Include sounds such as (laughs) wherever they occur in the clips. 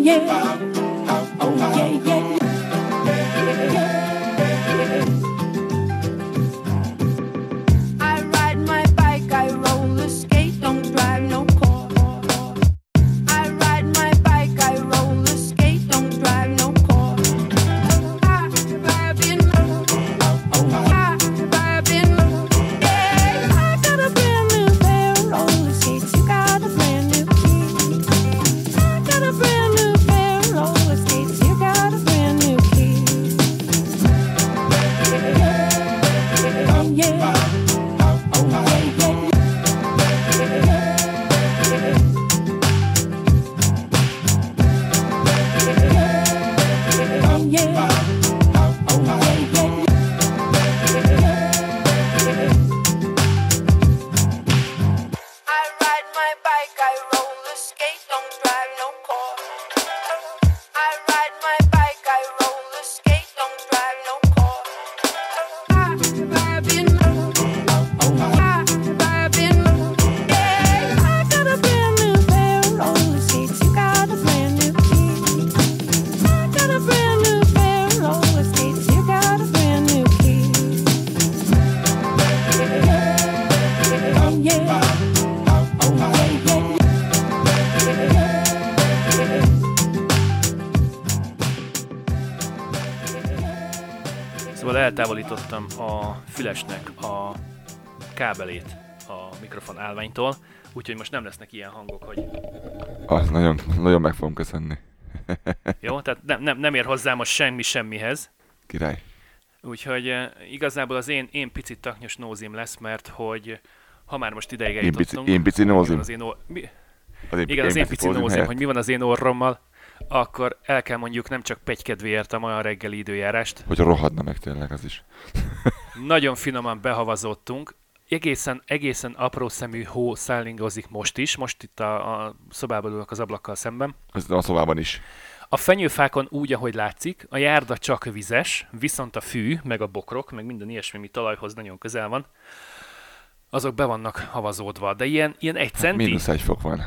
yeah, yeah. Oh, yeah, yeah. yeah. Eltávolítottam a fülesnek a kábelét a mikrofon állványtól, úgyhogy most nem lesznek ilyen hangok, hogy... Az nagyon, nagyon meg fogom köszönni. (laughs) Jó, tehát nem, nem, nem ér hozzá most semmi semmihez. Király. Úgyhogy uh, igazából az én, én picit taknyos nózim lesz, mert hogy ha már most ideig eljutottunk... Én pici, én pici nózim. Az én, or... mi... az én, igen, az én pici nózim, hogy mi van az én orrommal, akkor el kell mondjuk nem csak pegykedvéért a ma reggeli időjárást. Hogy rohadna meg tényleg az is. (laughs) Nagyon finoman behavazottunk, egészen, egészen apró szemű hó szállingozik most is, most itt a, a szobában ülök az ablakkal szemben. Ez a szobában is. A fenyőfákon úgy, ahogy látszik, a járda csak vizes, viszont a fű, meg a bokrok, meg minden ilyesmi, ami talajhoz nagyon közel van, azok be vannak havazódva. De ilyen, ilyen egy centi... Hát mínusz egy fok van.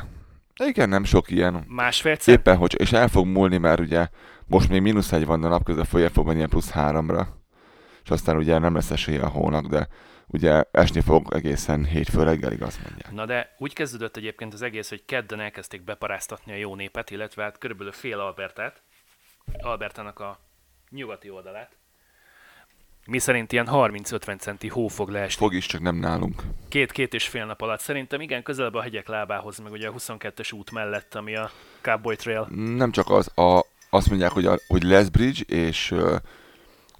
Igen, nem sok ilyen. Másfél cent? Éppen, hogy, és el fog múlni, mert ugye most még mínusz egy van, de napközben följebb fog menni plusz háromra. És aztán ugye nem lesz esélye a hónak, de ugye esni fog egészen hétfő reggelig, azt mondják. Na de úgy kezdődött egyébként az egész, hogy kedden elkezdték beparáztatni a jó népet, illetve hát körülbelül fél Albertát, Albertának a nyugati oldalát, mi szerint ilyen 30-50 centi hó fog leesni. Fog is, csak nem nálunk. Két-két és fél nap alatt. Szerintem igen, közelebb a hegyek lábához, meg ugye a 22-es út mellett, ami a Cowboy Trail. Nem csak az, a, azt mondják, hogy, a, hogy Lesbridge és uh,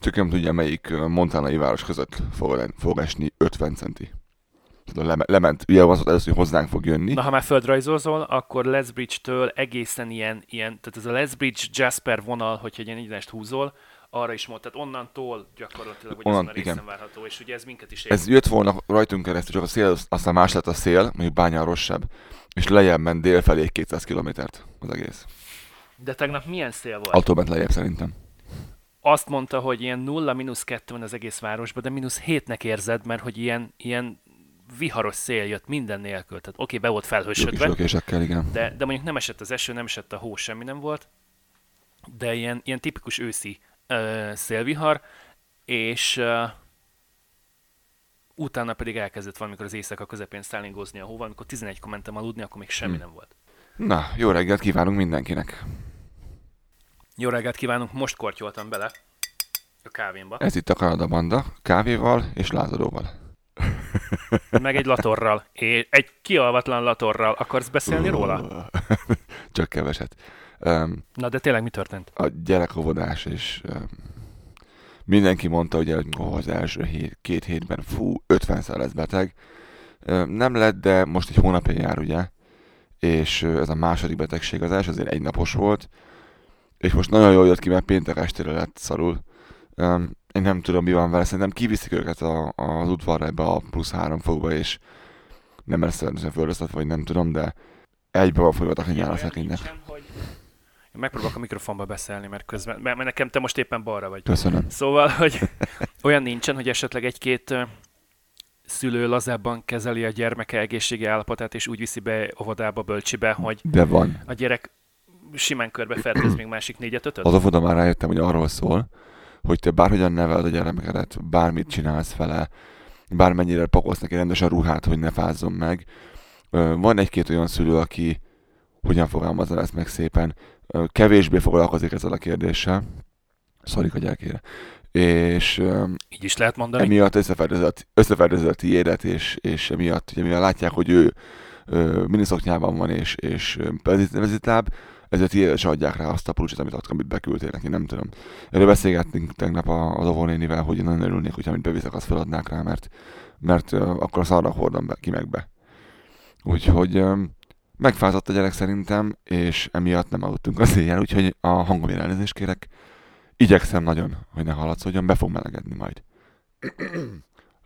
csak nem tudja melyik montanai város között fog, fog esni 50 centi. Le, lement, ugye az először, hogy hozzánk fog jönni. Na, ha már földrajzolzol, akkor Lesbridge-től egészen ilyen, ilyen, tehát ez a Lesbridge Jasper vonal, hogyha egy ilyen húzol, arra is mondta, tehát onnantól gyakorlatilag, hogy Onnan, azon a várható, és ugye ez minket is ér. Ez jött volna rajtunk keresztül, csak a szél, aztán más lett a szél, mondjuk bányán rosszabb, és lejjebb ment dél felé 200 kilométert az egész. De tegnap milyen szél volt? Attól ment lejjebb szerintem. Azt mondta, hogy ilyen 0 mínusz 2 van az egész városban, de mínusz 7-nek érzed, mert hogy ilyen, ilyen viharos szél jött minden nélkül. Tehát oké, be volt felhősödve. igen. De, de mondjuk nem esett az eső, nem esett a hó, semmi nem volt. De ilyen, ilyen tipikus őszi ö, szélvihar, és ö, utána pedig elkezdett valamikor az éjszaka közepén szállingozni a hóval, amikor 11 mentem aludni, akkor még semmi hm. nem volt. Na, jó reggelt kívánunk mindenkinek! Jó reggelt kívánunk, most kortyoltam bele a kávémba. Ez itt a Kanada Banda, kávéval és lázadóval. Meg egy latorral. És egy kialvatlan latorral. Akarsz beszélni róla? Csak keveset. Um, Na de tényleg mi történt? A gyerekovodás, és um, mindenki mondta, hogy oh, az első hét, két hétben fú, 50-szer lesz beteg. Um, nem lett, de most egy hónapja jár, ugye? És uh, ez a második betegség az első, azért egy napos volt. És most nagyon jól jött ki, mert péntek estére lett szarul. Um, én nem tudom, mi van vele, szerintem kiviszik őket a, az udvarra ebbe a plusz három fokba, és nem lesz földöztetve, vagy nem tudom, de egybe van folyamatok a a szekrénynek. Én megpróbálok a mikrofonba beszélni, mert közben, mert nekem te most éppen balra vagy. Köszönöm. Szóval, hogy (laughs) olyan nincsen, hogy esetleg egy-két szülő lazábban kezeli a gyermeke egészségi állapotát, és úgy viszi be óvodába, bölcsibe, hogy De van. a gyerek simán körbe fertőz még másik négyet, ötöt? Az a foda már rájöttem, hogy arról szól, hogy te bárhogyan neveled a gyermekedet, bármit csinálsz vele, bármennyire pakolsz neki rendesen ruhát, hogy ne fázzon meg. Van egy-két olyan szülő, aki, hogyan fogalmazza ezt meg szépen, kevésbé foglalkozik ezzel a kérdéssel. Szorik a gyerkére. És Így is lehet mondani. emiatt összeferdezett a tiédet, és, és emiatt, ugye, mivel látják, hogy ő miniszoknyában van, és, és ö, vezit- vezitláb, ezért tiédet se adják rá azt a pulcsit, amit, amit beküldtél neki, nem tudom. Erről beszélgettünk tegnap az óvónénivel, hogy én nagyon örülnék, hogy amit beviszek, azt feladnák rá, mert, mert ö, akkor a szarra hordom be, ki meg be. Úgyhogy megfázott a gyerek szerintem, és emiatt nem aludtunk az éjjel, úgyhogy a hangomért elnézést kérek. Igyekszem nagyon, hogy ne hallatszódjon, be fog melegedni majd.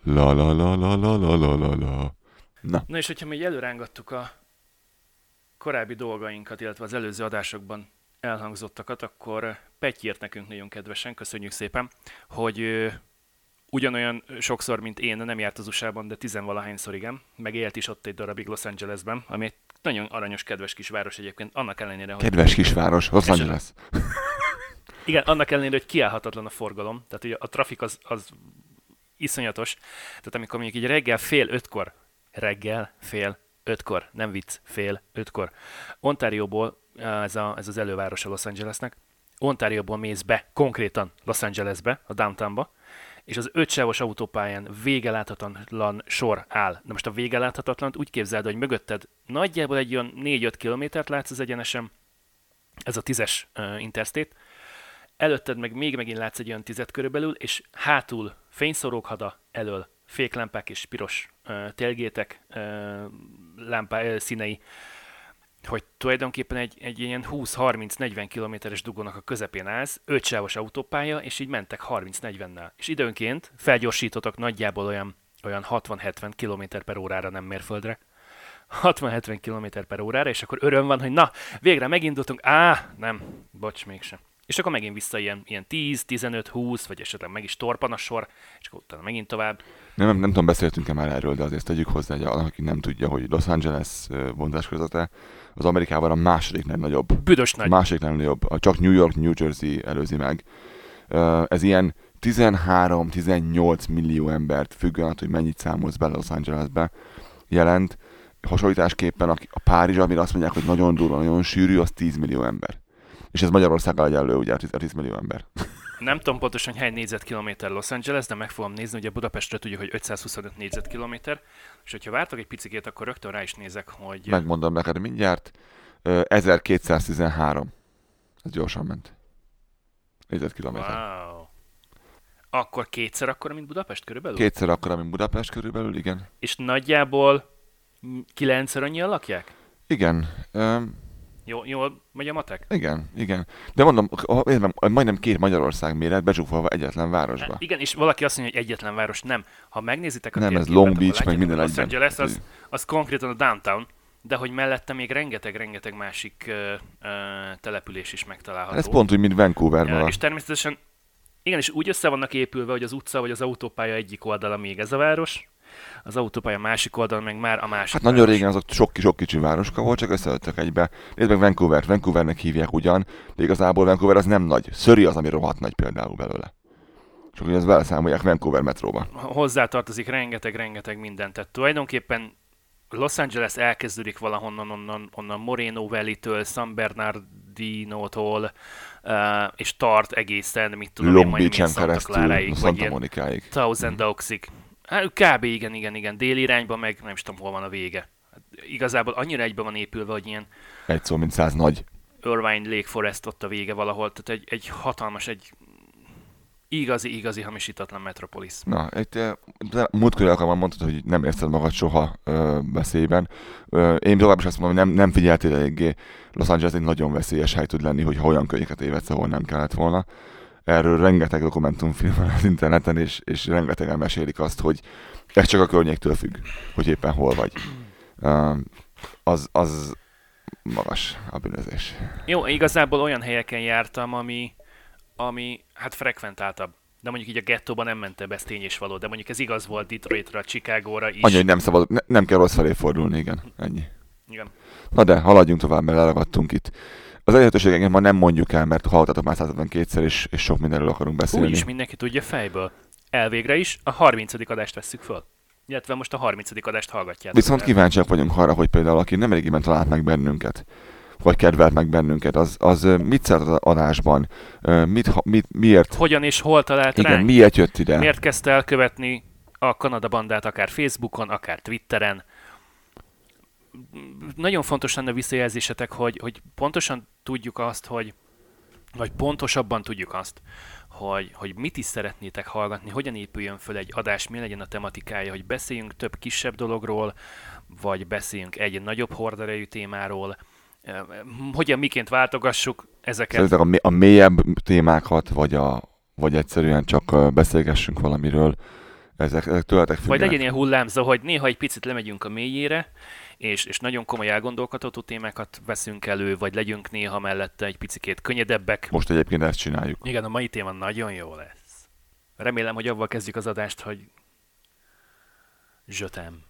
La la la la la la la la la. Na, Na és hogyha még előrángattuk a korábbi dolgainkat, illetve az előző adásokban elhangzottakat, akkor Petty írt nekünk nagyon kedvesen, köszönjük szépen, hogy ugyanolyan sokszor, mint én, nem járt az USA-ban, de tizenvalahányszor igen, meg élt is ott egy darabig Los Angelesben, ami egy nagyon aranyos, kedves kis város egyébként, annak ellenére, hogy kedves kisváros, Los Angeles. (laughs) Igen, annak ellenére, hogy kiállhatatlan a forgalom, tehát ugye a trafik az, az iszonyatos. Tehát amikor mondjuk így reggel fél ötkor, reggel fél ötkor, nem vicc, fél ötkor, Ontárióból, ez, a, ez az elővárosa Los Angelesnek, Ontárióból mész be, konkrétan Los Angelesbe, a downtownba, és az ötsávos autópályán végeláthatatlan sor áll. Na most a végeláthatatlant úgy képzeld, hogy mögötted nagyjából egy olyan 4-5 kilométert látsz az egyenesen, ez a tízes uh, interstate, előtted meg még megint látsz egy olyan tizet körülbelül, és hátul fényszorók hada, elől féklámpák és piros uh, telgétek uh, lámpá, uh, színei, hogy tulajdonképpen egy, egy ilyen 20-30-40 kilométeres dugónak a közepén állsz, ötsávos autópálya, és így mentek 30-40-nel. És időnként felgyorsítottak nagyjából olyan, olyan 60-70 km per órára, nem mérföldre. 60-70 km per órára, és akkor öröm van, hogy na, végre megindultunk, á, nem, bocs, mégsem. És akkor megint vissza ilyen, ilyen 10, 15, 20, vagy esetleg meg is torpan a sor, és akkor utána megint tovább. Nem, nem, nem tudom, beszéltünk-e már erről, de azért tegyük hozzá, hogy aki nem tudja, hogy Los Angeles ö, vonzásközete az Amerikában a második legnagyobb. Büdös nagy. A második legnagyobb. A- Csak New York, New Jersey előzi meg. Ez ilyen 13-18 millió embert függően attól, hogy mennyit számolsz bele Los Angelesbe jelent. Hasonlításképpen a, a Párizs, amire azt mondják, hogy nagyon durva, nagyon sűrű, az 10 millió ember. És ez Magyarországgal egyenlő, ugye, a 10 a 10 millió ember. Nem tudom pontosan, hogy hány négyzetkilométer Los Angeles, de meg fogom nézni, ugye Budapestre tudjuk, hogy 525 négyzetkilométer, és hogyha vártok egy picikét, akkor rögtön rá is nézek, hogy Megmondom neked mindjárt. Ö, 1213. Ez gyorsan ment. Négyzetkilométer. wow. Akkor kétszer akkora, mint Budapest körülbelül? Kétszer akkora, mint Budapest körülbelül, igen. És nagyjából kilencszer annyian lakják? Igen, öm, Jó, jól megy a matek? igen, igen. De mondom, értem, majdnem két Magyarország méret becsúfolva egyetlen városba. Hát, igen, és valaki azt mondja, hogy egyetlen város. Nem. Ha megnézitek a Nem, ez Long Beach, meg minden egyben. Angeles az, az konkrétan a downtown, de hogy mellette még rengeteg-rengeteg másik ö, ö, település is megtalálható. Ez pont úgy, mint Vancouver Ja, maga. és természetesen, igen, és úgy össze vannak épülve, hogy az utca vagy az autópálya egyik oldala még ez a város, az autópálya másik oldala meg már a másik Hát nagyon város. régen azok sok, sok kicsi városka volt, csak összeöttek egybe. Nézd meg Vancouver, Vancouvernek hívják ugyan, de igazából Vancouver az nem nagy. Szöri az, ami rohadt nagy például belőle. Csak hogy ezt beleszámolják Vancouver metróba. Hozzá tartozik rengeteg-rengeteg minden. Tehát tulajdonképpen Los Angeles elkezdődik valahonnan, onnan, onnan Moreno Valley-től, San Bernardino-tól, uh, és tart egészen, mit tudom Long én, ilyen Beach-en keresztül, Santa Monikáig. Thousand Oaks-ig. Hát kb. igen, igen, igen. Déli irányba meg nem is tudom, hol van a vége. Hát igazából annyira egybe van épülve, hogy ilyen Egy szó, mint száz nagy. Irvine Lake Forest ott a vége valahol, tehát egy, egy hatalmas, egy igazi, igazi hamisítatlan metropolis. Na, egy, eh, de múltkor alkalommal mondtad, hogy nem érzted magad soha ö, veszélyben. Ö, én tovább is azt mondom, hogy nem, nem figyeltél eléggé. Los Angeles egy nagyon veszélyes hely tud lenni, hogyha olyan könyveket évedsz, ahol nem kellett volna. Erről rengeteg dokumentumfilm van az interneten, és, és rengetegen mesélik azt, hogy ez csak a környéktől függ, hogy éppen hol vagy. Az, az magas a bűnözés. Jó, igazából olyan helyeken jártam, ami, ami hát frekventáltabb. De mondjuk így a gettóban nem mentem be, ez tény és való. De mondjuk ez igaz volt Detroitra, Chicagóra is. Annyi, hogy nem szabad, ne, nem kell rossz felé fordulni, igen, ennyi. Igen. Na de, haladjunk tovább, mert elragadtunk itt. Az elérhetőségeket ma nem mondjuk el, mert hallottatok már 152-szer, és, és sok mindenről akarunk beszélni. Úgy is mindenki tudja fejből. Elvégre is a 30. adást vesszük föl. Illetve most a 30. adást hallgatjátok. Viszont el. kíváncsiak vagyunk arra, hogy például aki nem régiben talált meg bennünket, vagy kedvelt meg bennünket, az, az mit szeret az adásban, mit, mit, miért, Hogyan és hol talált igen, ránk? miért jött ide. Miért kezdte el követni a Kanada bandát akár Facebookon, akár Twitteren? Nagyon fontos lenne a visszajelzésetek, hogy, hogy pontosan tudjuk azt, hogy vagy pontosabban tudjuk azt, hogy, hogy mit is szeretnétek hallgatni, hogyan épüljön föl egy adás, mi legyen a tematikája, hogy beszéljünk több kisebb dologról, vagy beszéljünk egy nagyobb horderejű témáról, hogyan miként váltogassuk ezeket. Szerintek a, mé- a mélyebb témákat, vagy, a, vagy egyszerűen csak beszélgessünk valamiről, ezek, ezek tőletek Vagy legyen ilyen hullámzó, hogy néha egy picit lemegyünk a mélyére, és, és nagyon komoly elgondolkodható témákat veszünk elő, vagy legyünk néha mellette egy picikét könnyedebbek. Most egyébként ezt csináljuk. Igen, a mai téma nagyon jó lesz. Remélem, hogy avval kezdjük az adást, hogy zsötem.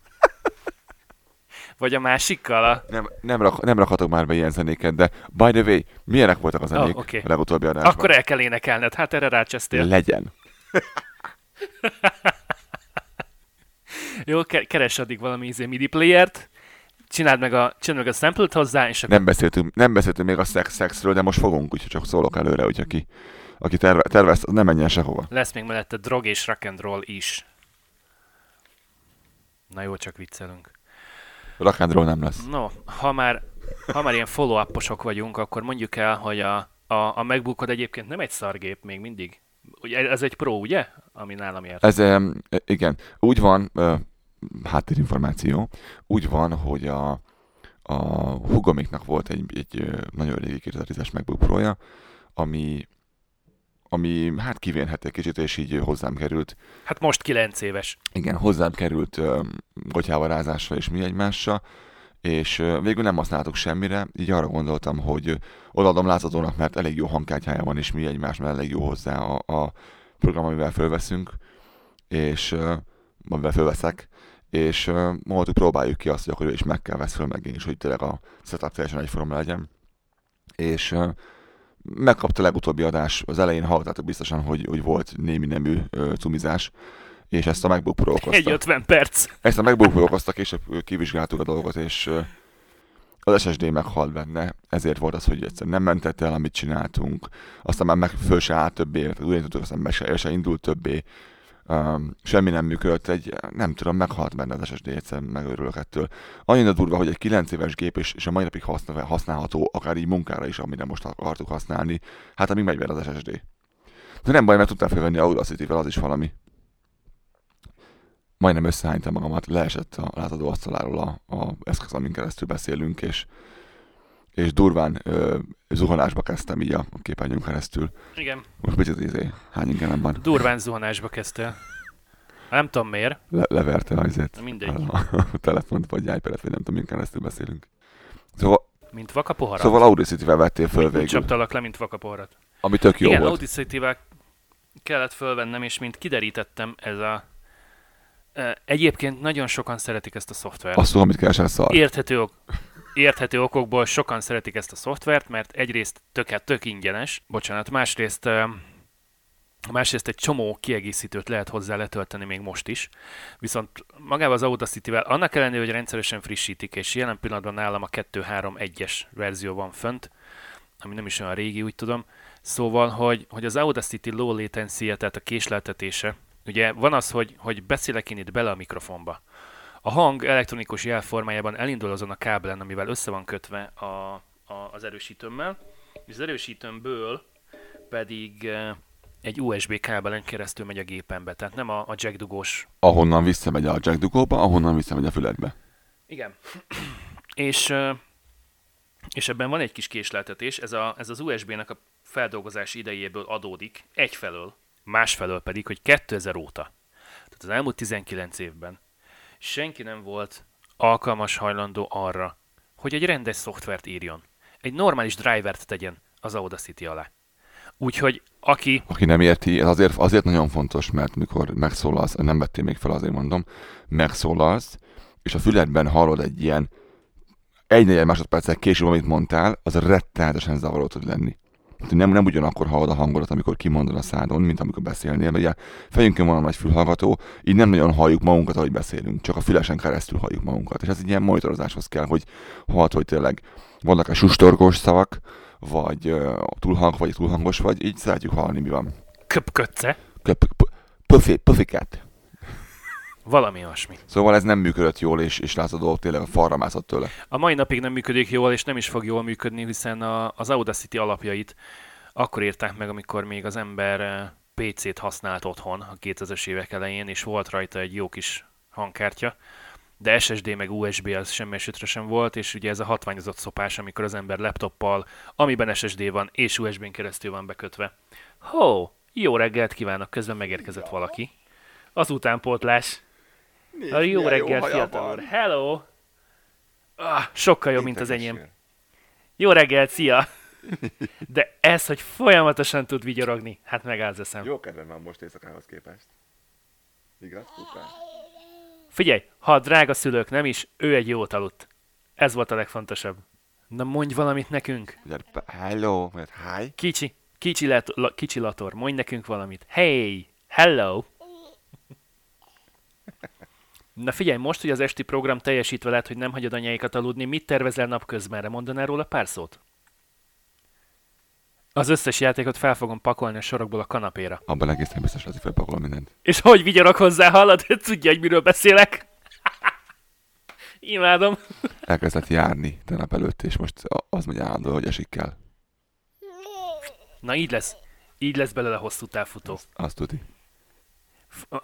Vagy a másikkal a... Nem, nem, rak, nem rakhatok már be ilyen zenéket, de by the way, milyenek voltak a zenék oké. a legutóbbi adásban? Akkor el kell énekelned, hát erre rácsesztél. Legyen. (laughs) Jó, ke- keres addig valami izé MIDI playert, csináld meg a, csináld meg a sample-t hozzá, és akkor Nem beszéltünk, nem beszéltünk még a szex szexről, de most fogunk, úgyhogy csak szólok előre, hogy aki, aki terve, tervez, az nem menjen sehova. lesz még mellette drog és rock and roll is. Na jó, csak viccelünk. Rock and roll nem lesz. No, ha már, ha már ilyen follow vagyunk, akkor mondjuk el, hogy a, a, a MacBookod egyébként nem egy szargép még mindig. Ugye ez egy Pro, ugye? Ami nálam jár. Ez, em, igen, úgy van, háttérinformáció, úgy van, hogy a, a Hugomiknak volt egy, egy nagyon régi 2010-es MacBook Pro-ja, ami, ami hát kivénhet egy kicsit, és így hozzám került. Hát most 9 éves. Igen, hozzám került ö, gotyávarázásra és mi egymással, és végül nem használtuk semmire, így arra gondoltam, hogy odaadom láthatónak, mert elég jó hangkártyája van, és mi egymás, mert elég jó hozzá a, a program, amivel fölveszünk, és amivel fölveszek, és ö, mondtuk, próbáljuk ki azt, hogy akkor ő is meg kell vesz föl meg én is, hogy tényleg a setup teljesen egyforma legyen. És megkapta a legutóbbi adás, az elején hallottátok biztosan, hogy, hogy volt némi nemű ö, cumizás, és ezt a MacBook Pro okozta. Egy 50 perc. Ezt a MacBook Pro okozta, később kivizsgáltuk a dolgot, és az SSD meghalt benne, ezért volt az, hogy egyszerűen nem mentett el, amit csináltunk, aztán már meg föl se állt többé, úgy tudtuk, aztán meg se, el se indult többé, um, semmi nem működött, egy, nem tudom, meghalt benne az SSD, egyszerűen megőrülök ettől. Annyira durva, hogy egy 9 éves gép, és, és a mai napig használ, használható, akár így munkára is, amire most akartuk használni, hát amíg megy vele az SSD. De nem baj, mert tudtál felvenni Audacity-vel, az is valami. Majdnem összehánytam magamat, leesett a látható asztaláról a, a eszköz, amin keresztül beszélünk, és, és durván ö, zuhanásba kezdtem így a, képernyőn keresztül. Igen, Most picit izé, hány ingerem van. durván zuhanásba kezdtél. Nem tudom miért. Le, leverte azért mindegy. a, a telefont, vagy iPad-et, vagy nem tudom, min keresztül beszélünk. Szóval, Mint vaka poharat. szóval Audacity-vel vettél föl Úgy végül, csaptalak le, mint vaka poharat. ami tök jó Igen, volt. Audacity-vel kellett fölvennem, és mint kiderítettem, ez a... Egyébként nagyon sokan szeretik ezt a szoftvert. Azt tudom, amit keresel szar. Érthető, ok- érthető okokból sokan szeretik ezt a szoftvert, mert egyrészt tök, tök ingyenes, bocsánat, másrészt, másrészt egy csomó kiegészítőt lehet hozzá letölteni még most is. Viszont magával az Audacity-vel, annak ellenére, hogy rendszeresen frissítik, és jelen pillanatban nálam a 2.3.1-es verzió van fönt, ami nem is olyan régi, úgy tudom. Szóval, hogy, hogy az Audacity low latency tehát a késleltetése, ugye van az, hogy, hogy beszélek én itt bele a mikrofonba. A hang elektronikus jelformájában elindul azon a kábelen, amivel össze van kötve a, a, az erősítőmmel, és az erősítőmből pedig eh, egy USB kábelen keresztül megy a gépembe, tehát nem a, a jack dugós. Ahonnan visszamegy a jack dugóba, ahonnan visszamegy a füledbe. Igen. (clears throat) és, eh, és ebben van egy kis késleltetés, ez, a, ez az USB-nek a feldolgozás idejéből adódik egyfelől, másfelől pedig, hogy 2000 óta, tehát az elmúlt 19 évben senki nem volt alkalmas hajlandó arra, hogy egy rendes szoftvert írjon. Egy normális drivert tegyen az Audacity alá. Úgyhogy aki, Aki nem érti, ez azért, azért nagyon fontos, mert mikor megszólalsz, nem vettél még fel, azért mondom, megszólalsz, és a füledben hallod egy ilyen egy negyed másodperccel később, amit mondtál, az rettenetesen zavaró tud lenni. Tehát nem, nem ugyanakkor hallod a hangodat, amikor kimondod a szádon, mint amikor beszélnél, ugye fejünkön van a nagy fülhallgató, így nem nagyon halljuk magunkat, ahogy beszélünk, csak a fülesen keresztül halljuk magunkat. És ez egy ilyen monitorozáshoz kell, hogy hallod, hogy tényleg vannak-e sustorgós szavak, vagy uh, túlhang, vagy túlhangos vagy, így szeretjük hallani, mi van. Köpködce. Köp, p- Puffy, puffiket. Valami olyasmi. Szóval ez nem működött jól, és, és látod, tényleg falra mászott tőle. A mai napig nem működik jól, és nem is fog jól működni, hiszen a, az Audacity alapjait akkor írták meg, amikor még az ember eh, PC-t használt otthon a 2000-es évek elején, és volt rajta egy jó kis hangkártya, de SSD meg USB az semmi esetre sem volt, és ugye ez a hatványozott szopás, amikor az ember laptoppal, amiben SSD van, és USB-n keresztül van bekötve. Ho, jó reggelt kívánok, közben megérkezett valaki. Az utánpótlás. A jó reggelt, fiatal úr. Hello! Ah, sokkal jobb, mint az enyém. Jó reggelt, szia! (laughs) De ez, hogy folyamatosan tud vigyorogni, hát megállsz eszem. Jó kedvem van most éjszakához képest. Igaz, kupán? Figyelj, ha a drága szülők nem is, ő egy jót aludt. Ez volt a legfontosabb. Na mondj valamit nekünk. Hello, hi. Kicsi, kicsi, let, la, kicsi lator, mondj nekünk valamit. Hey, hello. Na figyelj, most, hogy az esti program teljesítve lehet, hogy nem hagyod anyáikat aludni, mit tervezel napközbenre? Mondanál róla pár szót? Az összes játékot fel fogom pakolni a sorokból a kanapéra. Abban egészen biztos, hogy felpakolom mindent. És hogy vigyorok hozzá, hallod? (laughs) Tudja, hogy miről beszélek? (laughs) Imádom. Elkezdett járni tegnap előtt, és most az megy állandó, hogy esik kell. Na így lesz. Így lesz belőle hosszú távfutó. Azt, azt tudni.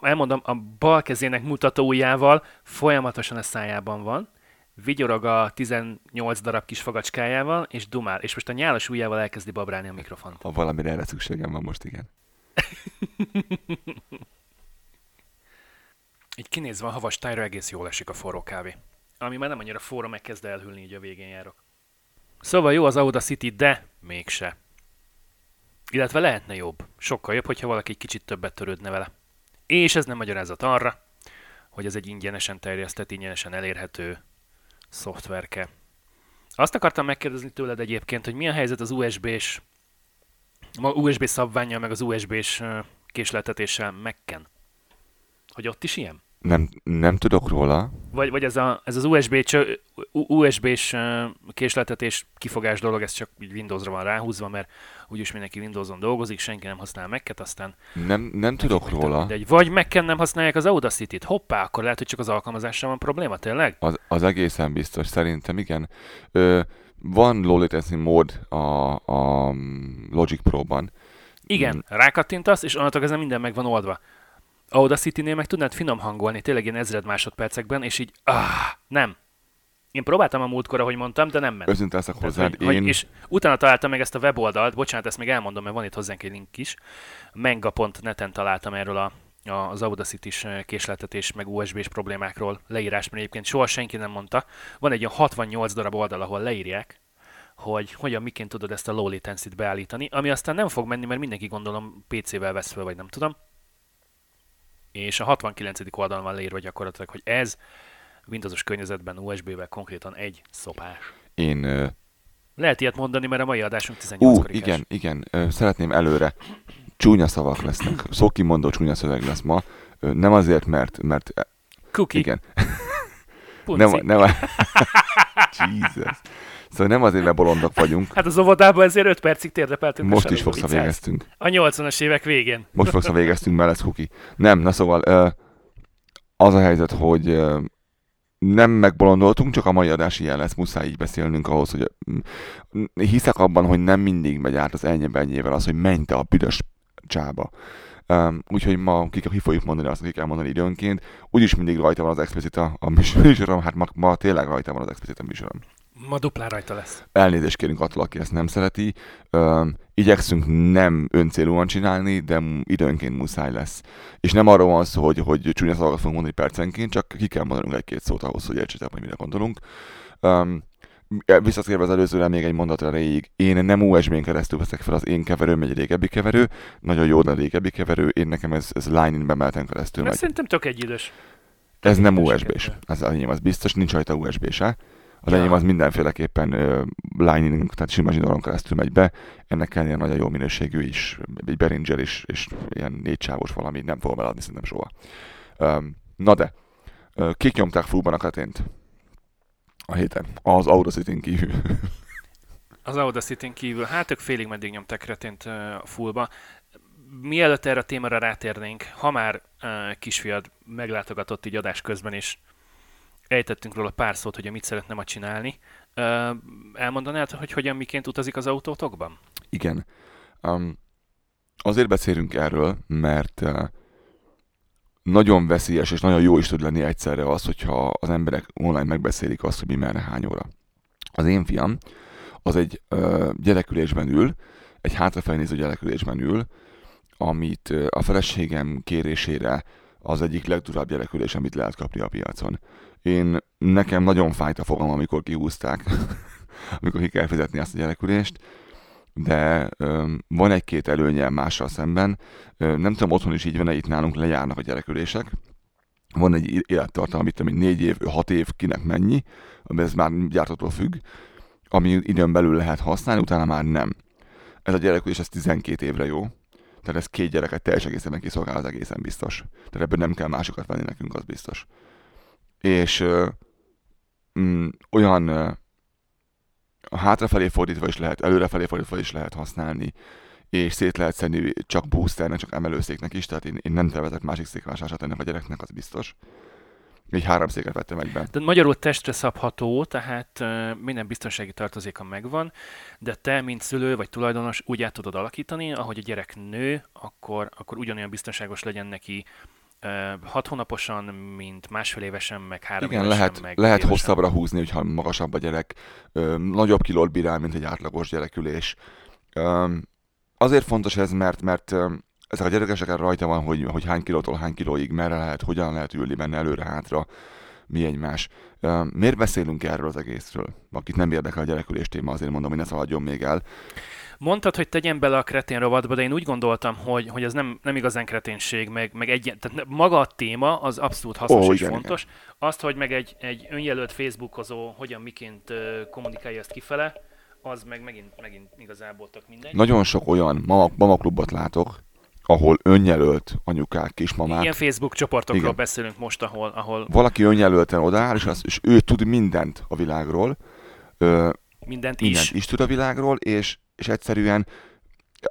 Elmondom, a bal kezének mutató ujjával folyamatosan a szájában van, vigyorog a 18 darab kis fagacskájával, és dumál. És most a nyálas ujjával elkezdi babrálni a mikrofont. Ha valamire erre szükségem van most, igen. (laughs) Így kinézve a havas tájra egész jól esik a forró kávé. Ami már nem annyira forró, meg kezd elhűlni, így a végén járok. Szóval jó az Audacity, de mégse. Illetve lehetne jobb. Sokkal jobb, hogyha valaki kicsit többet törődne vele. És ez nem magyarázat arra, hogy ez egy ingyenesen terjesztett, ingyenesen elérhető szoftverke. Azt akartam megkérdezni tőled egyébként, hogy mi a helyzet az USB-s USB szabványjal, meg az USB-s késleltetéssel Mac-en. Hogy ott is ilyen? Nem, nem tudok róla. Vagy, vagy ez, a, ez az USB csö, U- USB-s ö, késleltetés kifogás dolog, ez csak így Windowsra van ráhúzva, mert úgyis mindenki Windowson dolgozik, senki nem használ Mac-et, aztán Nem, nem tudok róla. Mindegy. Vagy Mac-en nem használják az Audacity-t. Hoppá, akkor lehet, hogy csak az alkalmazással van probléma, tényleg? Az, az egészen biztos, szerintem igen. Ö, van low latency mód a, a Logic Pro-ban. Igen, Mm. rákattintasz, és onnantól kezdve minden meg van oldva. Audacity-nél meg tudnád finom hangolni, tényleg ilyen ezred másodpercekben, és így, ah, nem. Én próbáltam a múltkor, ahogy mondtam, de nem ment. Őszinte leszek hozzád, hogy, én... hogy, és utána találtam meg ezt a weboldalt, bocsánat, ezt még elmondom, mert van itt hozzánk egy link is. Menga.net-en találtam erről a, a, az Audacity-s késleltetés meg USB-s problémákról leírás, mert egyébként soha senki nem mondta. Van egy olyan 68 darab oldal, ahol leírják, hogy hogyan, miként tudod ezt a low latency-t beállítani, ami aztán nem fog menni, mert mindenki gondolom PC-vel vesz fel, vagy nem tudom. És a 69. oldalon van leírva gyakorlatilag, hogy ez Windowsos környezetben USB-vel konkrétan egy szopás. Én Lehet ilyet mondani, mert a mai adásunk 18 Ú, igen, igen, ö, szeretném előre. Csúnya szavak lesznek. Szókimondó csúnya szöveg lesz ma. Nem azért, mert, mert Cookie, igen, punci. nem, nem, (laughs) Jesus. Szóval nem azért, mert bolondok vagyunk. Hát az óvodában ezért 5 percig térdepeltünk. Most is fogsz, végeztünk. A 80-as évek végén. Most fogsz, végeztünk, mert lesz kuki. Nem, na szóval az a helyzet, hogy nem megbolondoltunk, csak a mai adás ilyen lesz, muszáj így beszélnünk ahhoz, hogy mm, hiszek abban, hogy nem mindig megy át az ennyiben ennyivel az, hogy menj te a büdös csába. Um, úgyhogy ma ki, ki fogjuk mondani azt, ki kell mondani időnként. Úgyis mindig rajta van az explicit a, a műsorom, hát ma, ma tényleg rajta van az explicit a műsorom. Ma duplán rajta lesz. Elnézést kérünk attól, aki ezt nem szereti. Um, igyekszünk nem öncélúan csinálni, de időnként muszáj lesz. És nem arról van szó, hogy, hogy csúnya szavakat fogunk mondani percenként, csak ki kell mondanunk egy-két szót ahhoz, hogy értsétek, hogy mire gondolunk. Um, visszatérve az előzőre még egy mondatra erejéig, én nem USB-n keresztül veszek fel az én keverőm, egy régebbi keverő, nagyon jó, de régebbi keverő, én nekem ez, ez line-in bemelten keresztül megy. szerintem tök egy idős. Ez nem USB-s. Ez az biztos, nincs rajta USB se. Az enyém az mindenféleképpen uh, lightning, tehát sima zsinóron keresztül megy be. Ennek ilyen nagyon jó minőségű is, egy Behringer is, és ilyen négycsávos valami, nem fogom eladni szerintem soha. Um, na de, uh, kik nyomták fullban a katént? A héten. Az Audacity-n kívül. (laughs) Az Audacity-n kívül, hát ők félig meddig nyomták kretént uh, fullba. Mielőtt erre a témára rátérnénk, ha már uh, kisfiad meglátogatott így adás közben, és ejtettünk róla pár szót, hogy mit szeretne ma csinálni. Elmondanád, hogy hogyan miként utazik az autótokban? Igen. Um, azért beszélünk erről, mert nagyon veszélyes és nagyon jó is tud lenni egyszerre az, hogyha az emberek online megbeszélik azt, hogy mi merre hány óra. Az én fiam az egy uh, gyerekülésben ül, egy hátrafelé néző gyerekülésben ül, amit uh, a feleségem kérésére az egyik legdurább gyerekülés, amit lehet kapni a piacon. Én, nekem nagyon fájt a fogam, amikor kihúzták, (laughs) amikor ki kell fizetni azt a gyerekülést, de ö, van egy-két előnye mással szemben. Ö, nem tudom, otthon is így van, itt nálunk lejárnak a gyerekülések. Van egy élettartalom, amit ami négy év, hat év, kinek mennyi, ez már gyártótól függ, ami időn belül lehet használni, utána már nem. Ez a gyerekülés, ez 12 évre jó. Tehát ez két gyereket teljes egészében kiszolgál, az egészen biztos. Tehát ebből nem kell másokat venni nekünk, az biztos és ö, mm, olyan ö, hátrafelé fordítva is lehet, előrefelé fordítva is lehet használni, és szét lehet szedni csak boosternek, csak emelőszéknek is, tehát én, én nem tervezek másik székvásárlását ennek a gyereknek, az biztos. Egy három széket vettem egyben. De magyarul testre szabható, tehát minden biztonsági tartozéka megvan, de te, mint szülő vagy tulajdonos úgy át tudod alakítani, ahogy a gyerek nő, akkor, akkor ugyanolyan biztonságos legyen neki hat hónaposan, mint másfél évesen, meg három Igen, évesen, lehet, meg lehet évesen. hosszabbra húzni, hogyha magasabb a gyerek. Ö, nagyobb kilót bírál, mint egy átlagos gyerekülés. Ö, azért fontos ez, mert, mert ö, ezek a gyerekeseken rajta van, hogy, hogy hány kilótól hány kilóig, merre lehet, hogyan lehet ülni benne előre-hátra, mi egymás. Miért beszélünk erről az egészről? Akit nem érdekel a gyerekülés téma, azért mondom, hogy ne szaladjon még el. Mondtad, hogy tegyen bele a kretén rovatba, de én úgy gondoltam, hogy, hogy az nem, nem igazán kreténség, meg, meg egy, tehát maga a téma az abszolút hasznos Ó, és igen, fontos. Igen. Azt, hogy meg egy, egy önjelölt Facebookozó hogyan, miként kommunikálja ezt kifele, az meg megint, megint igazából tök mindegy. Nagyon sok olyan mama, mama klubot látok, ahol önjelölt anyukák, kismamák. Ilyen Facebook csoportokról Igen. beszélünk most, ahol, ahol Valaki önjelölten odaáll, és, az, és ő tud mindent a világról, ö, mindent, mindent is. is tud a világról, és, és egyszerűen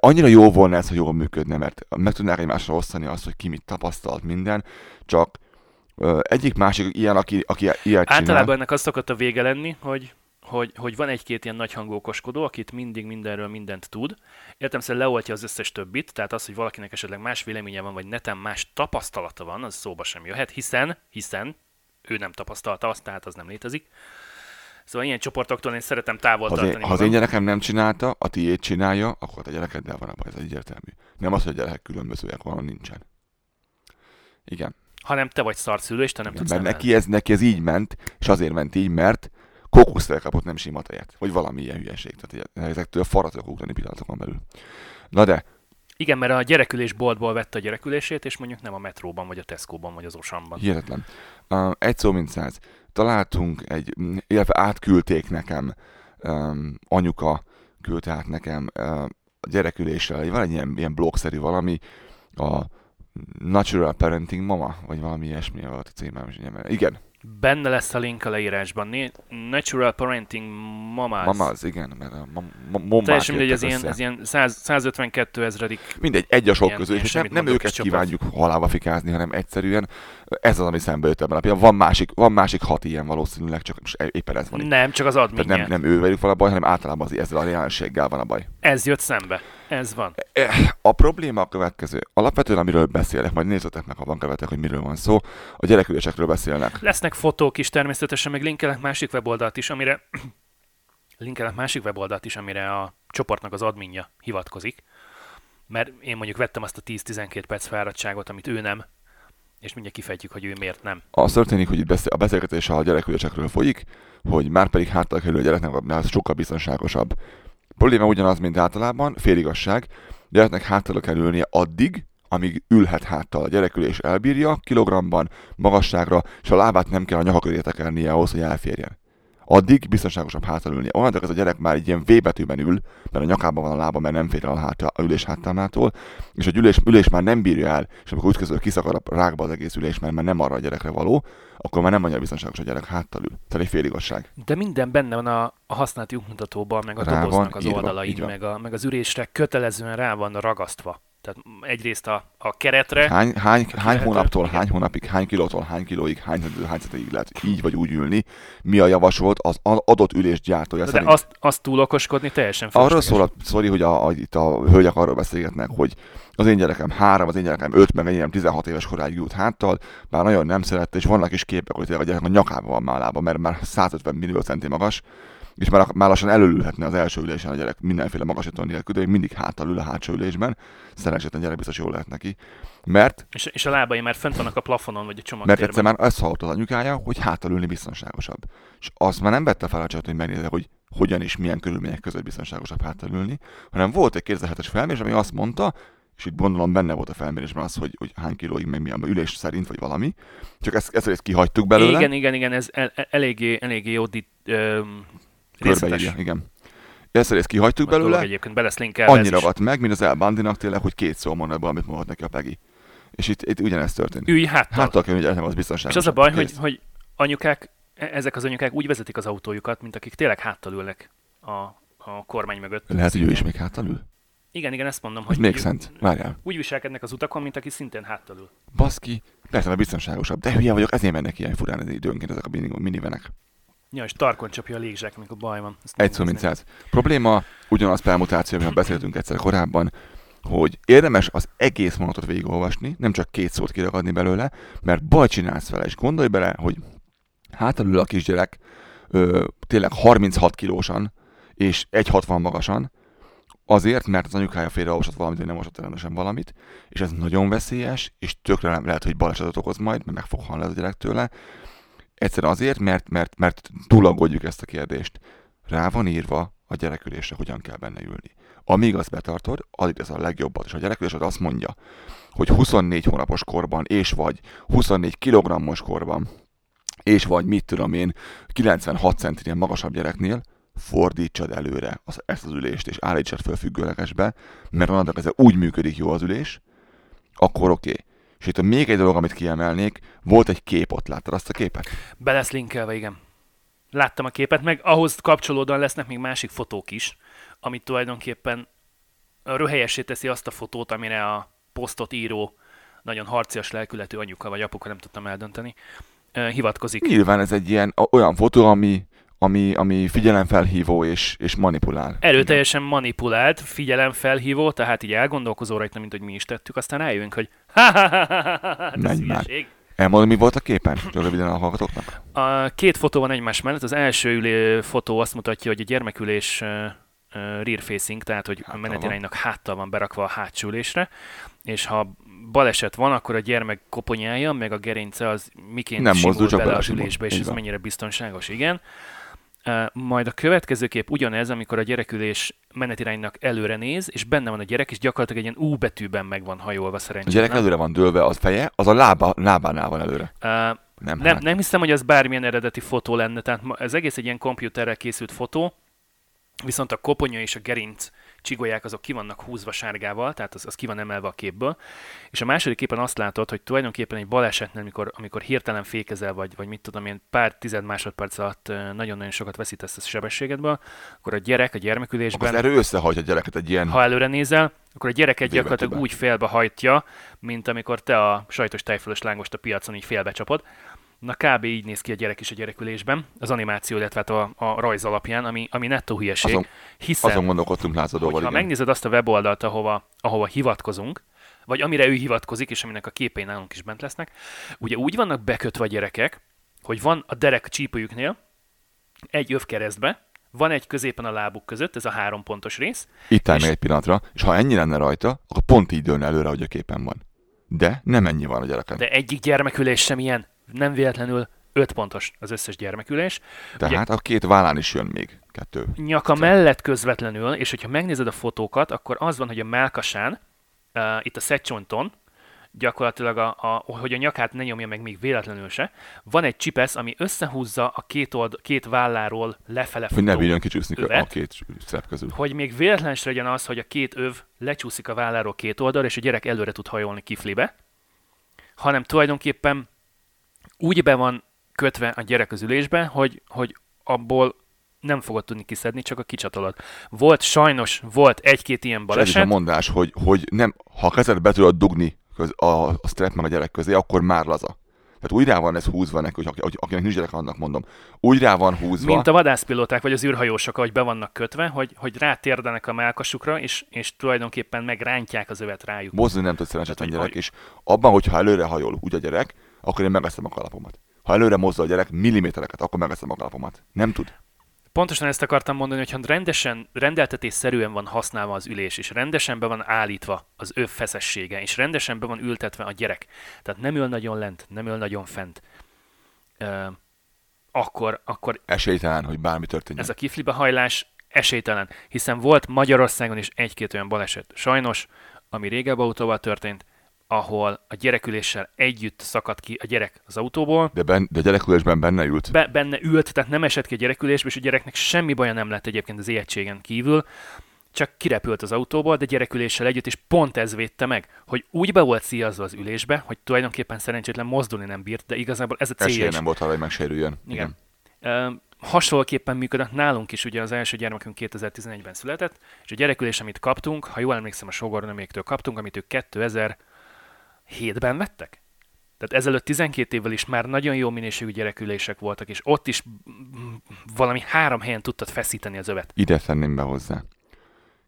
annyira jó volna ez, hogy jól működne, mert meg tudnák egymásra osztani azt, hogy ki mit tapasztalt minden, csak ö, egyik másik ilyen, aki, aki ilyet Általában csinál. ennek az szokott a vége lenni, hogy, hogy, hogy van egy-két ilyen nagy hangókoskodó, akit mindig mindenről mindent tud. Értem szerint leoltja az összes többit, tehát az, hogy valakinek esetleg más véleménye van, vagy neten más tapasztalata van, az szóba sem jöhet, hiszen, hiszen ő nem tapasztalta azt, tehát az nem létezik. Szóval ilyen csoportoktól én szeretem távol az, tartani én, ha az én gyerekem nem csinálta, a tiéd csinálja, akkor a gyerekeddel van a baj, ez egyértelmű. Nem az, hogy a gyerekek különbözőek van, nincsen. Igen. Hanem te vagy szarszülő, és te nem tudsz Mert neki ez, neki ez így ment, és azért ment így, mert kókusztejet kapott, nem sima tejet. Vagy valami ilyen hülyeség. Tehát ezektől faradtak ugrani pillanatokon belül. Na de, Igen, mert a gyerekülés boltból vette a gyerekülését, és mondjuk nem a metróban, vagy a Tesco-ban, vagy az Osamban. hihetetlen. Uh, egy szó, mint száz. Találtunk egy, illetve átküldték nekem, um, anyuka küldte át nekem uh, a gyereküléssel, van egy ilyen, ilyen blogszerű valami, a Natural Parenting Mama, vagy valami ilyesmi volt a címem. is, Igen, Benne lesz a link a leírásban. Natural Parenting Mamas. Mama az, igen, mert a ma, ma, momák Teljesen mindegy, ez ilyen, ez ilyen 100, 152 ezredik. Mindegy, egy a sok közül, és nem, nem őket kívánjuk halába fikázni, hanem egyszerűen ez az, ami szembe jött ebben a pillanatban. Van másik, van másik hat ilyen valószínűleg, csak most e- éppen ez van itt. Nem, csak az adminje. Tehát nem, nem ő velük van a baj, hanem általában az, ezzel a jelenséggel van a baj. Ez jött szembe. Ez van. A probléma a következő. Alapvetően, amiről beszélek, majd nézzetek meg, ha van követek, hogy miről van szó. A gyerekülésekről beszélnek. Lesznek fotók is természetesen, meg linkelek másik weboldalt is, amire (clears throat) linkelek másik weboldalt is, amire a csoportnak az adminja hivatkozik. Mert én mondjuk vettem azt a 10-12 perc fáradtságot, amit ő nem, és mindjárt kifejtjük, hogy ő miért nem. Az történik, hogy itt beszél, a beszélgetés a gyerekülésekről folyik, hogy már pedig háttal kerül a gyereknek, mert sokkal biztonságosabb. Probléma ugyanaz, mint általában, féligasság. Gyereknek háttal kerülnie addig, amíg ülhet háttal. A gyerekülés elbírja kilogramban, magasságra, és a lábát nem kell a nyaka köré tekernie ahhoz, hogy elférjen. Addig biztonságosabb hátul ülni. Onnantól ez a gyerek már egy ilyen V betűben ül, mert a nyakában van a lába, mert nem fér el a, hátra, a ülés háttámától, és a ülés, ülés már nem bírja el, és amikor úgy közül kiszakad a rákba az egész ülés, mert már nem arra a gyerekre való, akkor már nem annyira biztonságos a gyerek háttal ül. Tehát egy féligazság. De minden benne van a, a használati útmutatóban, meg a Rá doboznak van az írva, oldalain, meg, a, meg az ürésre kötelezően rá van ragasztva. Tehát egyrészt a, a keretre, Hány, hány, hány Lehető- hónaptól, hány hónapig, hány kilótól, hány kilóig, hány centitől, hány centig lehet így vagy úgy ülni, mi a javasolt? Az a- adott ülés gyártója de szerint. azt, azt túl okoskodni teljesen Arról szól a sztori, hogy a, a, itt a hölgyek arról beszélgetnek, hogy az én gyerekem három, az én gyerekem öt, meg enyém 16 éves koráig ült háttal, bár nagyon nem szerette, és vannak is képek, hogy a gyerek a nyakában van már a lába, mert már 150 millió centi magas, és már, már lassan előülhetne az első ülésen a gyerek mindenféle magasító nélkül, de mindig háttal ül a hátsó ülésben. Szerencsétlen gyerek biztos jól lehet neki. Mert, És, és a lábai már fent vannak a plafonon, vagy a mert csomagtérben. egyszer már azt hallott az anyukája, hogy háttal ülni biztonságosabb. És azt már nem vette fel a csatot, hogy megnézze, hogy hogyan és milyen körülmények között biztonságosabb háttal ülni, hanem volt egy 2007-es felmérés, ami azt mondta, és itt gondolom benne volt a felmérésben az, hogy, hogy hány kilóig, meg milyen ülés szerint, vagy valami. Csak ezt, ezt, ezt kihagytuk belőle. Igen, igen, igen, ez el, el- eléggé, eléggé jó dit, részletes körbeírja, igen. Ezt a részt kihagytuk dolog belőle, egyébként, be lesz linkelve ez annyi is. ragadt meg, mint az El Bandinak tényleg, hogy két szó mondott be, amit mondott neki a Pegi. És itt, itt ugyanezt történt. Ülj háttal. Háttal kell, hogy nem az biztonságos. és az a baj, Kész. hogy, hogy anyukák, e- ezek az anyukák úgy vezetik az autójukat, mint akik tényleg háttal ülnek a, a kormány mögött. Lehet, hogy ő is még háttal ül? Igen, igen, ezt mondom, Hogy még szent. Várjál. úgy viselkednek az utakon, mint aki szintén háttal ül. Baszki, persze, mert biztonságosabb. De hülye vagyok, ezért mennek ilyen furán időnként ezek a mini- minivenek. Ja, és tarkon csapja a légzsák, amikor baj van. Ezt Egy szó, mint száz. Probléma, ugyanaz permutáció, amiről beszéltünk egyszer korábban, hogy érdemes az egész mondatot végigolvasni, nem csak két szót kiragadni belőle, mert baj csinálsz vele, és gondolj bele, hogy hátul ül a kisgyerek, ö, tényleg 36 kilósan, és 1,60 magasan, azért, mert az anyukája félreolvasott valamit, vagy nem olvasott rendesen valamit, és ez nagyon veszélyes, és tökre nem lehet, hogy balesetet okoz majd, mert meg fog halni ez a gyerek tőle. Egyszerűen azért, mert, mert, mert túlaggódjuk ezt a kérdést. Rá van írva a gyerekülésre, hogyan kell benne ülni. Amíg azt betartod, addig ez a legjobbat. És a gyerekülésed azt mondja, hogy 24 hónapos korban, és vagy 24 kilogrammos korban, és vagy mit tudom én, 96 centinél magasabb gyereknél, fordítsad előre az, ezt az ülést, és állítsad föl függőlegesbe, mert onnantól kezdve úgy működik jó az ülés, akkor oké. Okay. És itt még egy dolog, amit kiemelnék, volt egy kép ott, láttad azt a képet? Be lesz linkelve, igen. Láttam a képet, meg ahhoz kapcsolódóan lesznek még másik fotók is, amit tulajdonképpen röhelyessé teszi azt a fotót, amire a posztot író, nagyon harcias lelkületű anyuka vagy apuka, nem tudtam eldönteni, hivatkozik. Nyilván ez egy ilyen olyan fotó, ami, ami, ami figyelemfelhívó és, és manipulál. Erőteljesen manipulált, figyelemfelhívó, tehát így elgondolkozó rajta, mint hogy mi is tettük, aztán rájövünk, hogy (laughs) ha ha ha ha ha Menj már. Elmondom, mi volt a képen? Csak röviden a hallgatóknak. A két fotó van egymás mellett. Az első ülő fotó azt mutatja, hogy a gyermekülés rear facing, tehát hogy a Háttal menetiránynak háttal van berakva a hátsó ülésre, és ha baleset van, akkor a gyermek koponyája, meg a gerince az miként Nem mozdul, csak bele belesimul. ülésbe, és ez mennyire biztonságos, igen. Uh, majd a következő kép ugyanez, amikor a gyerekülés menetiránynak előre néz, és benne van a gyerek, és gyakorlatilag egy ilyen U betűben meg van hajolva A szerencsére. gyerek előre van dőlve, az feje, az a lába, lábánál van előre. Uh, Nem, nem, hát. nem hiszem, hogy az bármilyen eredeti fotó lenne, tehát ez egész egy ilyen komputerrel készült fotó, viszont a koponya és a gerinc csigolyák azok ki vannak húzva sárgával, tehát az, az ki van emelve a képből. És a második képen azt látod, hogy tulajdonképpen egy balesetnél, amikor, amikor hirtelen fékezel, vagy, vagy mit tudom én, pár tized másodperc alatt nagyon-nagyon sokat veszítesz a sebességedből, akkor a gyerek a Akkor gyermekülésben, az erő összehajtja a gyereket egy ilyen... ha előre nézel, akkor a gyereket gyakorlatilag úgy félbehajtja, mint amikor te a sajtos tejfölös lángost a piacon így félbecsapod. Na kb. így néz ki a gyerek is a gyerekülésben, az animáció, illetve hát a, a rajz alapján, ami, ami nettó hülyeség, Azon- hiszen Azon gondolkodtunk lázadóval, ha megnézed azt a weboldalt, ahova, ahova hivatkozunk, vagy amire ő hivatkozik, és aminek a képei nálunk is bent lesznek, ugye úgy vannak bekötve a gyerekek, hogy van a derek csípőjüknél egy övkeresztbe, van egy középen a lábuk között, ez a három pontos rész, Itt áll és- meg egy pillanatra, és ha ennyi lenne rajta, akkor pont így dőlne előre, hogy a képen van. De nem ennyi van a gyereken. de egyik gyermekülés sem ilyen, nem véletlenül 5 pontos az összes gyermekülés. Tehát a két vállán is jön még kettő. Nyaka mellett közvetlenül, és hogyha megnézed a fotókat, akkor az van, hogy a melkasán, uh, itt a szedcsonton, gyakorlatilag, a, a, hogy a nyakát ne nyomja meg még véletlenül se. Van egy csipesz, ami összehúzza a két, old, két válláról lefele Hogy ne bírjon kicsúszni a övet. két szep közül. hogy még véletlen is legyen az, hogy a két öv lecsúszik a válláról két oldalra, és a gyerek előre tud hajolni kiflibe, hanem tulajdonképpen úgy be van kötve a gyerek az ülésbe, hogy, hogy abból nem fogod tudni kiszedni, csak a kicsatolod. Volt, sajnos volt egy-két ilyen És ez a baleset, mondás, hogy, hogy nem, ha a kezed be tudod dugni köz, a, a strap meg a gyerek közé, akkor már laza. Tehát úgy rá van ez húzva neki, hogy aki- akinek nincs gyerek, annak mondom. Úgy rá van húzva, mint a vadászpilóták vagy az űrhajósok, ahogy be vannak kötve, hogy, hogy rátérdenek a melkasukra, és, és tulajdonképpen megrántják az övet rájuk. mozdulni nem tud szerencsétlen gyerek, hogy- és abban, hogyha előre hajol úgy a gyerek, akkor én megveszem a kalapomat. Ha előre mozdul a gyerek millimétereket, akkor megveszem a kalapomat. Nem tud. Pontosan ezt akartam mondani, hogy ha rendesen, rendeltetésszerűen van használva az ülés, és rendesen be van állítva az öv feszessége, és rendesen be van ültetve a gyerek, tehát nem ül nagyon lent, nem ül nagyon fent, ö, akkor, akkor Esélytelen, hogy bármi történjen. ez a kiflibe hajlás esélytelen, hiszen volt Magyarországon is egy-két olyan baleset, sajnos, ami régebb autóval történt, ahol a gyereküléssel együtt szakadt ki a gyerek az autóból, De, ben, de gyerekülésben benne ült. be, benne ült, tehát nem esett ki a gyerekülésbe, és a gyereknek semmi baja nem lett egyébként az ijegységen kívül, csak kirepült az autóból, de gyereküléssel együtt, és pont ez védte meg, hogy úgy be volt szíjazva az ülésbe, hogy tulajdonképpen szerencsétlen mozdulni nem bírt, de igazából ez a célja Esélye is. nem volt arra, hogy megsérüljön. Igen. Ö, hasonlóképpen működött nálunk is, ugye az első gyermekünk 2011-ben született, és a gyerekülés, amit kaptunk, ha jól emlékszem, a sogornöméktől kaptunk, amit ők 2007-ben vettek. Tehát ezelőtt 12 évvel is már nagyon jó minőségű gyerekülések voltak, és ott is valami három helyen tudtad feszíteni az övet. Ide tenném be hozzá.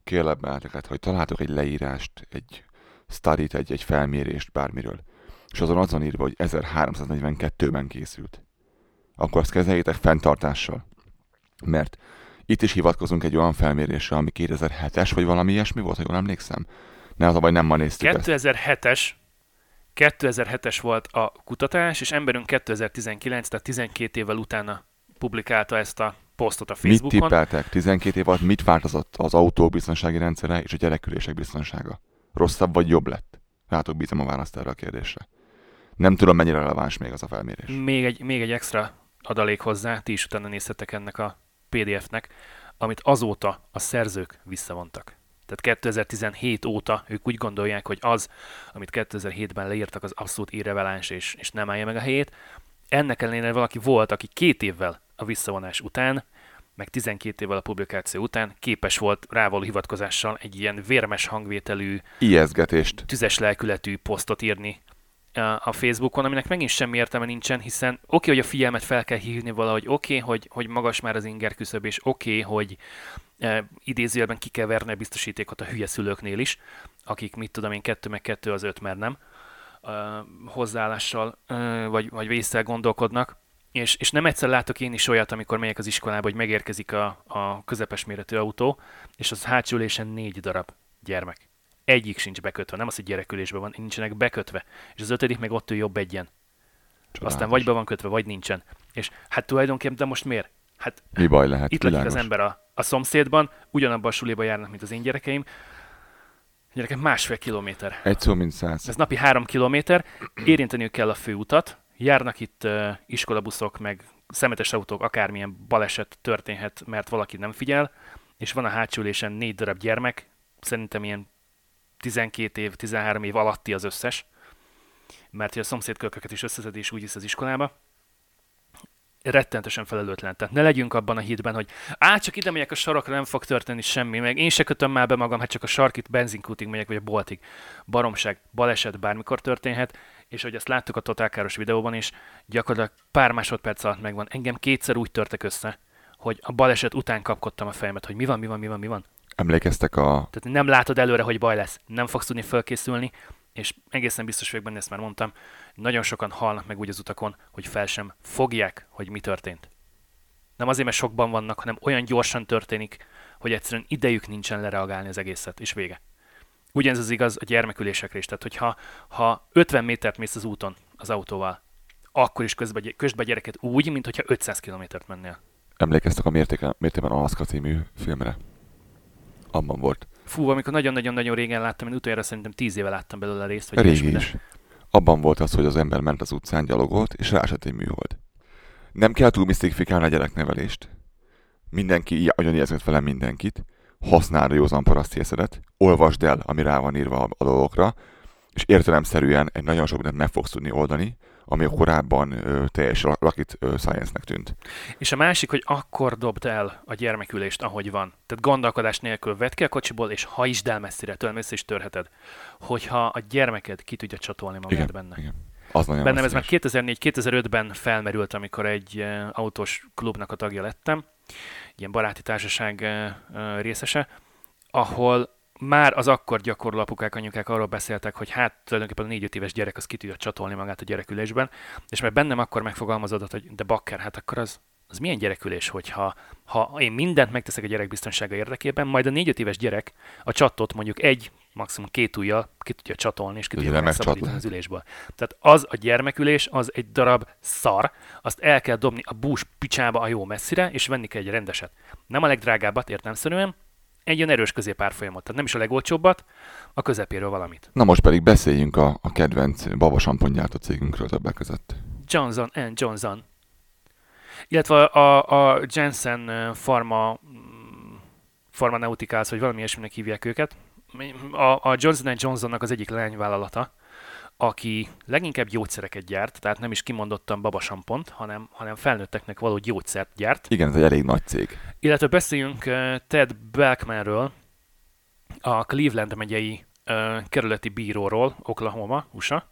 Kérlek benneteket, hogy találtok egy leírást, egy sztarit, egy, egy felmérést bármiről, és azon azon írva, hogy 1342-ben készült. Akkor azt kezeljétek fenntartással. Mert itt is hivatkozunk egy olyan felmérésre, ami 2007-es, vagy valami ilyesmi volt, ha jól emlékszem. Ne az a baj, nem ma néztük ezt. 2007-es 2007-es volt a kutatás, és emberünk 2019, tehát 12 évvel utána publikálta ezt a posztot a Mit Facebookon. tippeltek? 12 év alatt mit változott az autó biztonsági rendszere és a gyerekülések biztonsága? Rosszabb vagy jobb lett? Rátok bízom a választ erre a kérdésre. Nem tudom, mennyire releváns még az a felmérés. Még egy, még egy extra adalék hozzá, ti is utána nézhetek ennek a PDF-nek, amit azóta a szerzők visszavontak. Tehát 2017 óta ők úgy gondolják, hogy az, amit 2007-ben leírtak, az abszolút irreveláns és, és nem állja meg a helyét. Ennek ellenére valaki volt, aki két évvel a visszavonás után, meg 12 évvel a publikáció után képes volt rávaló hivatkozással egy ilyen vérmes hangvételű, Ijeszgetést. tüzes lelkületű posztot írni a Facebookon, aminek megint semmi értelme nincsen, hiszen oké, okay, hogy a figyelmet fel kell hívni valahogy, oké, okay, hogy, hogy magas már az inger küszöb, és oké, okay, hogy e, idézőjelben ki kell verni a biztosítékot a hülye szülőknél is, akik, mit tudom én, kettő meg kettő az öt, mert nem, e, hozzáállással e, vagy, vagy vészsel gondolkodnak. És, és nem egyszer látok én is olyat, amikor megyek az iskolába, hogy megérkezik a, a közepes méretű autó, és az hátsó ülésen négy darab gyermek egyik sincs bekötve, nem az, hogy gyerekülésben van, nincsenek bekötve. És az ötödik meg ott ül jobb egyen. Aztán vagy be van kötve, vagy nincsen. És hát tulajdonképpen, de most miért? Hát Mi baj lehet? itt lakik az ember a, a szomszédban, ugyanabban a suliba járnak, mint az én gyerekeim. A gyerekem másfél kilométer. Egy szó, mint száz. Ez napi három kilométer, érinteniük kell a főutat, járnak itt uh, iskolabuszok, meg szemetes autók, akármilyen baleset történhet, mert valaki nem figyel, és van a hátsó ülésen négy darab gyermek, szerintem ilyen 12 év, 13 év alatti az összes, mert hogy a szomszédkölköket is összeszed és úgy visz az iskolába. Rettentősen felelőtlen. Tehát ne legyünk abban a hitben, hogy á, csak ide megyek a sarokra, nem fog történni semmi, meg én se kötöm már be magam, hát csak a sarkit benzinkútig megyek, vagy a boltig. Baromság, baleset bármikor történhet, és hogy ezt láttuk a totálkáros videóban is, gyakorlatilag pár másodperc alatt megvan. Engem kétszer úgy törtek össze, hogy a baleset után kapkodtam a fejemet, hogy mi van, mi van, mi van, mi van. Emlékeztek a... Tehát nem látod előre, hogy baj lesz, nem fogsz tudni felkészülni, és egészen biztos vagyok benne, ezt már mondtam, nagyon sokan halnak meg úgy az utakon, hogy fel sem fogják, hogy mi történt. Nem azért, mert sokban vannak, hanem olyan gyorsan történik, hogy egyszerűen idejük nincsen lereagálni az egészet, és vége. Ugyanez az igaz a gyermekülésekre is. Tehát, hogyha ha 50 métert mész az úton az autóval, akkor is közbe, közbe a gyereket úgy, mint hogyha 500 kilométert mennél. Emlékeztek a Mértéke, Mértében Alaszka című filmre? Abban volt. Fú, amikor nagyon-nagyon-nagyon régen láttam, én utoljára szerintem 10 éve láttam belőle részt, vagy Régi is. abban volt az, hogy az ember ment az utcán, gyalogolt, és ráesett egy műhold. Nem kell túl misztifikálni a gyereknevelést. Mindenki, nagyon érzett vele mindenkit, használd a józan parasztészedet, olvasd el, ami rá van írva a dolgokra, és értelemszerűen egy nagyon sok mindent meg fogsz tudni oldani, ami a korábban ö, teljes rocket science-nek tűnt. És a másik, hogy akkor dobd el a gyermekülést, ahogy van. Tehát gondolkodás nélkül vedd ki a kocsiból, és ha is el messzire, tőle messze is törheted. Hogyha a gyermeked ki tudja csatolni magát Igen, benne. igen. Az nagyon Bennem ez már veszélyes. 2004-2005-ben felmerült, amikor egy autós klubnak a tagja lettem, ilyen baráti társaság részese, ahol már az akkor gyakorló apukák, anyukák arról beszéltek, hogy hát tulajdonképpen a négy-öt éves gyerek az ki tudja csatolni magát a gyerekülésben, és mert bennem akkor megfogalmazódott, hogy de bakker, hát akkor az, az milyen gyerekülés, hogyha ha én mindent megteszek a gyerek biztonsága érdekében, majd a négy-öt éves gyerek a csatot mondjuk egy, maximum két ujjal ki tudja csatolni, és ki tudja megszabadítani az ülésből. Tehát az a gyermekülés, az egy darab szar, azt el kell dobni a bús picsába a jó messzire, és venni kell egy rendeset. Nem a legdrágábbat értelmszerűen, egy olyan erős középárfolyamot. Tehát nem is a legolcsóbbat, a közepéről valamit. Na most pedig beszéljünk a, a kedvenc babasampongyártó cégünkről többek között. Johnson and Johnson. Illetve a, a Jensen Pharma, mm, Pharmaceuticals, vagy valami ilyesminek hívják őket. A, a Johnson Johnsonnak az egyik lányvállalata, aki leginkább gyógyszereket gyárt, tehát nem is kimondottan babasampont, hanem, hanem felnőtteknek való gyógyszert gyárt. Igen, ez egy elég nagy cég. Illetve beszéljünk eh, Ted Belkmanről, a Cleveland megyei uh, kerületi bíróról, Oklahoma, USA,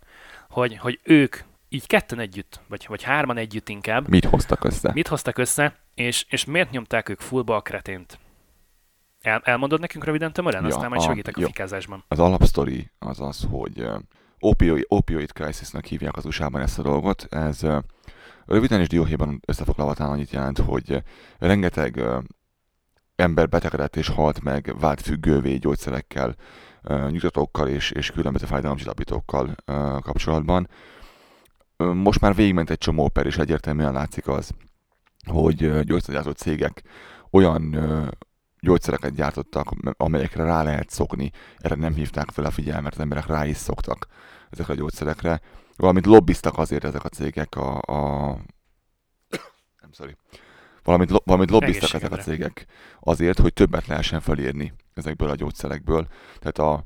hogy, hogy ők így ketten együtt, vagy, vagy hárman együtt inkább, Mit hoztak össze? mit hoztak össze, és, és miért nyomták ők fullba a kretént? El, elmondod nekünk röviden, Tömören? Ja, Aztán majd a- segítek a jó. fikázásban. Az alapsztori az az, hogy uh, opioid, opioid crisisnak hívják az USA-ban ezt a dolgot. Ez röviden és dióhéjban összefoglalva talán annyit jelent, hogy rengeteg ember betegedett és halt meg, vált függővé gyógyszerekkel, nyugtatókkal és, és különböző fájdalomcsillapítókkal kapcsolatban. Most már végigment egy csomó per, és egyértelműen látszik az, hogy gyógyszergyártó cégek olyan gyógyszereket gyártottak, amelyekre rá lehet szokni. Erre nem hívták fel a figyelmet, emberek rá is szoktak ezekre a gyógyszerekre. Valamint lobbiztak azért ezek a cégek a... a... Nem, sorry. Valamint, lo- valamint lobbiztak ezek a cégek azért, hogy többet lehessen felírni ezekből a gyógyszerekből. Tehát a,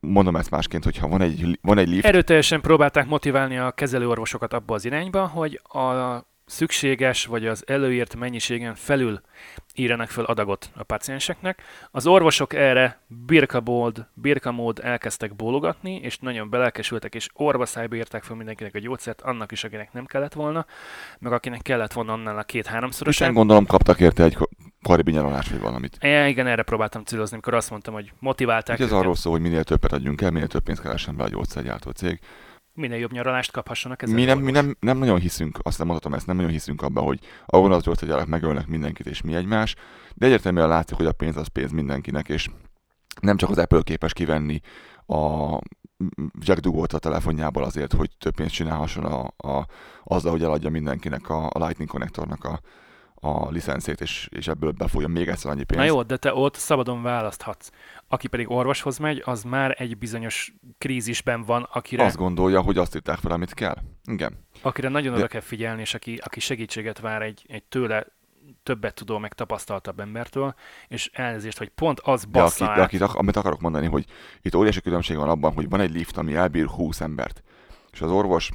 mondom ezt másként, hogyha van egy, van egy lift, Erőteljesen próbálták motiválni a kezelőorvosokat abba az irányba, hogy a szükséges vagy az előírt mennyiségen felül írjanak fel adagot a pacienseknek. Az orvosok erre birkabold, birkamód elkezdtek bólogatni, és nagyon belelkesültek, és orvaszájba írták fel mindenkinek a gyógyszert, annak is, akinek nem kellett volna, meg akinek kellett volna annál a és két-háromszorosát. én gondolom kaptak érte egy karibi nyaralást vagy valamit. Ja, igen, erre próbáltam célozni, amikor azt mondtam, hogy motiválták ez őket, arról szól, hogy minél többet adjunk el, minél több pénzt keressen be a gyógyszergyártó cég. Minél jobb nyaralást kaphassanak ezek Mi nem, mi nem, nem nagyon hiszünk, azt nem mondhatom ezt, nem nagyon hiszünk abba, hogy a vonatgyógyszergyárak megölnek mindenkit és mi egymás, de egyértelműen látszik, hogy a pénz az pénz mindenkinek, és nem csak az Apple képes kivenni a Jack Dugót a telefonjából azért, hogy több pénzt csinálhasson a, a, azzal, hogy eladja mindenkinek a, a Lightning konnektornak a, a licenszét, és, és ebből befolyjon még egyszer annyi pénz. Na jó, de te ott szabadon választhatsz. Aki pedig orvoshoz megy, az már egy bizonyos krízisben van, akire, Azt gondolja, hogy azt írták fel, amit kell. Igen. akire nagyon de- oda kell figyelni, és aki, aki segítséget vár egy, egy tőle többet tudó, meg tapasztaltabb embertől, és elnézést, hogy pont az De, bassza aki, át. de akit, ak- amit akarok mondani, hogy itt óriási különbség van abban, hogy van egy lift, ami elbír 20 embert, és az orvos,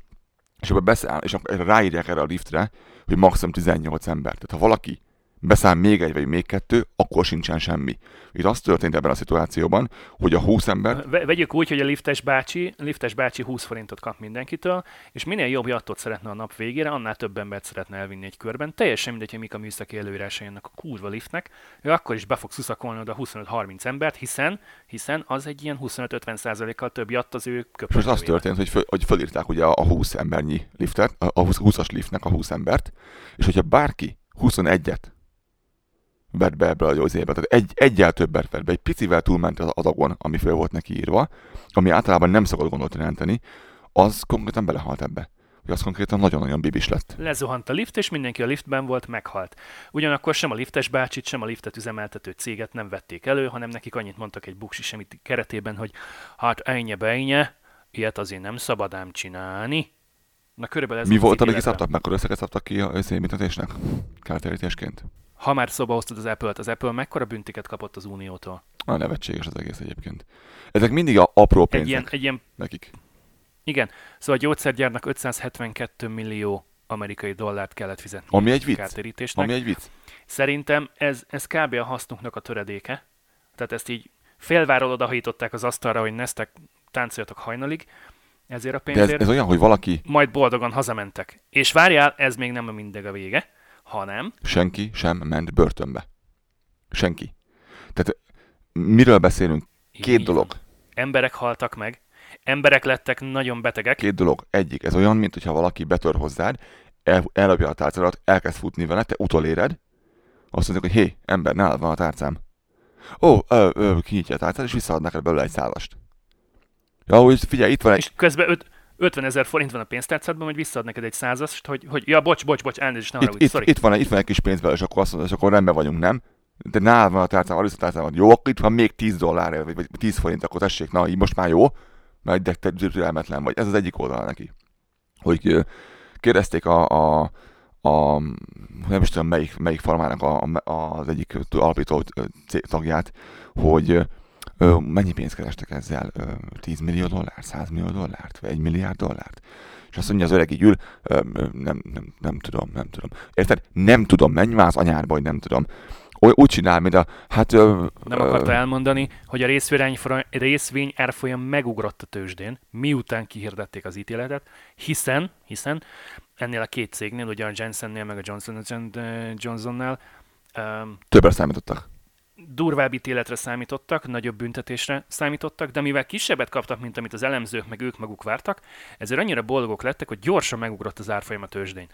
és akkor beszáll, és ráírják erre a liftre, hogy maximum 18 ember. Tehát ha valaki beszáll még egy vagy még kettő, akkor sincsen semmi. Itt az történt ebben a szituációban, hogy a 20 ember, Ve- Vegyük úgy, hogy a liftes bácsi, a liftes bácsi 20 forintot kap mindenkitől, és minél jobb jattot szeretne a nap végére, annál több embert szeretne elvinni egy körben. Teljesen mindegy, hogy mik a műszaki előírásai ennek a kurva liftnek, ő akkor is be fog szuszakolni oda 25-30 embert, hiszen, hiszen az egy ilyen 25-50 kal több jatt az ő és most az történt, hogy, föl, hogy fölírták ugye a 20 embernyi liftet, a a 20 20-as liftnek a 20 embert, és hogyha bárki 21-et vett be ebbe a gyógyszerbe, tehát egy, egyel többet vett be, egy picivel túlment az adagon, ami föl volt neki írva, ami általában nem szokott gondot jelenteni, az konkrétan belehalt ebbe. Hogy az konkrétan nagyon-nagyon bibis lett. Lezuhant a lift, és mindenki a liftben volt, meghalt. Ugyanakkor sem a liftes bácsit, sem a liftet üzemeltető céget nem vették elő, hanem nekik annyit mondtak egy buksi semmit keretében, hogy hát ennyi bejnye, ilyet azért nem szabad ám csinálni. Na körülbelül ez Mi volt, amíg szabtak? Mekkora összeget szabtak ki a összébüntetésnek? Kártérítésként? Ha már szóba hoztad az Apple-t, az Apple mekkora büntiket kapott az Uniótól? A nevetséges az egész egyébként. Ezek mindig a apró Egy pénzek ilyen, egy ilyen, nekik. igen, szóval a gyógyszergyárnak 572 millió amerikai dollárt kellett fizetni Ami egy vicc. Ami egy vicc. Szerintem ez, ez kb. a hasznunknak a töredéke. Tehát ezt így félváról odahajították az asztalra, hogy neztek, táncoljatok hajnalig, ezért a De ez, pénzért, ez olyan, hogy valaki, majd boldogan hazamentek. És várjál, ez még nem a mindig a vége, hanem senki sem ment börtönbe. Senki. Tehát miről beszélünk? Két így dolog. Emberek haltak meg, emberek lettek nagyon betegek, Két dolog. Egyik, ez olyan, mint hogyha valaki betör hozzád, el, ellopja a tárcádat, elkezd futni vele, te utoléred, azt mondjuk, hogy hé, ember, nálad van a tárcám. Ó, ö, ö, kinyitja a tárcát, és visszaad neked belőle egy szálast. Ja, hogy figyelj, itt van egy... és közben öt, 50 ezer forint van a pénztárcádban, majd visszaad neked egy százast, hogy, hogy ja, bocs, bocs, bocs, elnézést, ne Itt, itt, sorry. itt, van, egy- itt van egy kis pénz belőle, és akkor azt mondod, és akkor rendben vagyunk, nem? De nálad van a tárcám, a tárcám van. Jó, akkor itt van még 10 dollár, vagy, vagy 10 forint, akkor tessék, na, így most már jó, mert de te türelmetlen vagy. Ez az egyik oldal neki. Hogy kérdezték a, a, a nem is tudom melyik, melyik farmának a, a, az egyik alapító tagját, hogy ö, mennyi pénzt kerestek ezzel? Ö, 10 millió dollár, 100 millió dollárt, vagy 1 milliárd dollárt? És azt mondja az öreg így ül, ö, nem, nem, nem tudom, nem tudom. Érted? Nem tudom, menj már az anyárba, hogy nem tudom. Oly, úgy csinál, mint a, hát... Ö, Nem akarta elmondani, hogy a részvény, részvény árfolyam megugrott a tőzsdén, miután kihirdették az ítéletet, hiszen, hiszen ennél a két cégnél, ugye a Jensennél, meg a Johnson Johnsonnál um, többre számítottak. Durvább ítéletre számítottak, nagyobb büntetésre számítottak, de mivel kisebbet kaptak, mint amit az elemzők meg ők maguk vártak, ezért annyira boldogok lettek, hogy gyorsan megugrott az árfolyam a tőzsdén.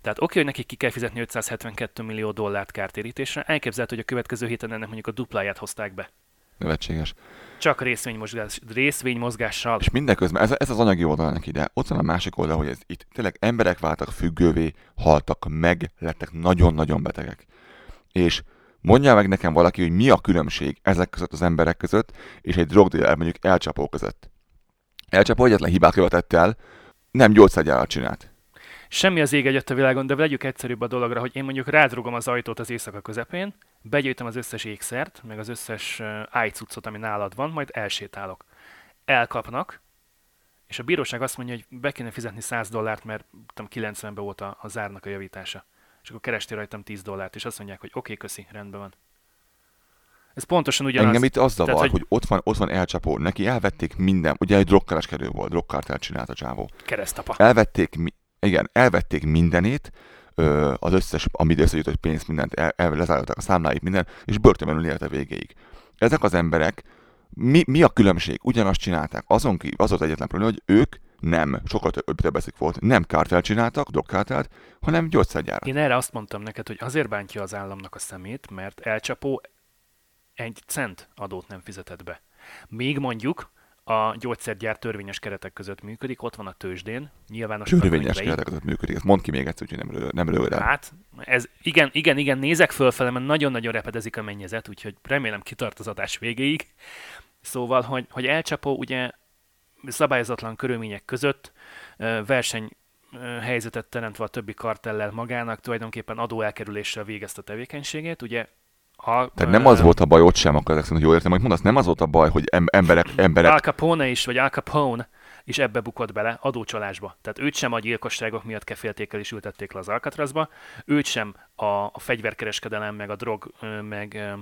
Tehát oké, hogy nekik ki kell fizetni 572 millió dollárt kártérítésre, elképzelhető, hogy a következő héten ennek mondjuk a dupláját hozták be. Nevetséges. Csak részvénymozgás, részvénymozgással. És mindeközben, ez, ez az anyagi oldal neki, de ott van a másik oldal, hogy ez itt tényleg emberek váltak függővé, haltak meg, lettek nagyon-nagyon betegek. És mondja meg nekem valaki, hogy mi a különbség ezek között az emberek között, és egy drogdíler mondjuk elcsapó között. Elcsapó egyetlen hibát követett el, nem gyógyszergyárat csinált. Semmi az ég egyet a világon, de vegyük egyszerűbb a dologra, hogy én mondjuk rádrugom az ajtót az éjszaka közepén, begyűjtöm az összes ékszert, meg az összes ájcuccot, ami nálad van, majd elsétálok. Elkapnak, és a bíróság azt mondja, hogy be kéne fizetni 100 dollárt, mert tudom, 90-ben volt a, a zárnak a javítása. És akkor kerestél rajtam 10 dollárt, és azt mondják, hogy oké, okay, köszi, rendben van. Ez pontosan ugyanaz. Engem itt az zavar, Tehát, hogy... hogy- ott van, ott van elcsapó. Neki elvették minden, ugye egy drogkereskedő volt, drogkártelt csinált a csávó. Keresztapa. elvették, igen, elvették mindenét, az összes, amit összegyűjtött pénzt, mindent, el, el, lezárolták a számláit, minden, és börtönben élte végéig. Ezek az emberek, mi, mi a különbség? Ugyanazt csinálták. Azon ki, az volt egyetlen probléma, hogy ők nem, sokkal több többeszük volt, nem kártelt csináltak, drogkártelt, hanem gyógyszergyárat. Én erre azt mondtam neked, hogy azért bántja az államnak a szemét, mert elcsapó egy cent adót nem fizetett be. Még mondjuk a gyógyszergyár törvényes keretek között működik, ott van a tőzsdén, nyilvános Törvényes keretek között működik. Ezt mondd ki még egyszer, úgyhogy nem, lő, nem el. Hát, ez, igen, igen, igen, nézek fölfele, mert nagyon-nagyon repedezik a mennyezet, úgyhogy remélem kitart az adás végéig. Szóval, hogy, hogy elcsapó ugye szabályozatlan körülmények között verseny helyzetet teremtve a többi kartellel magának, tulajdonképpen adóelkerüléssel végezte a tevékenységét, ugye ha, Tehát nem az volt a baj ott sem, akkor ezek szerint, hogy jól értem, hogy mondasz, nem az volt a baj, hogy em- emberek, emberek Al Capone is, vagy Al Capone is ebbe bukott bele, adócsalásba. Tehát őt sem a gyilkosságok miatt kefélték el és ültették le az Alcatrazba, őt sem a, a fegyverkereskedelem, meg a drog, meg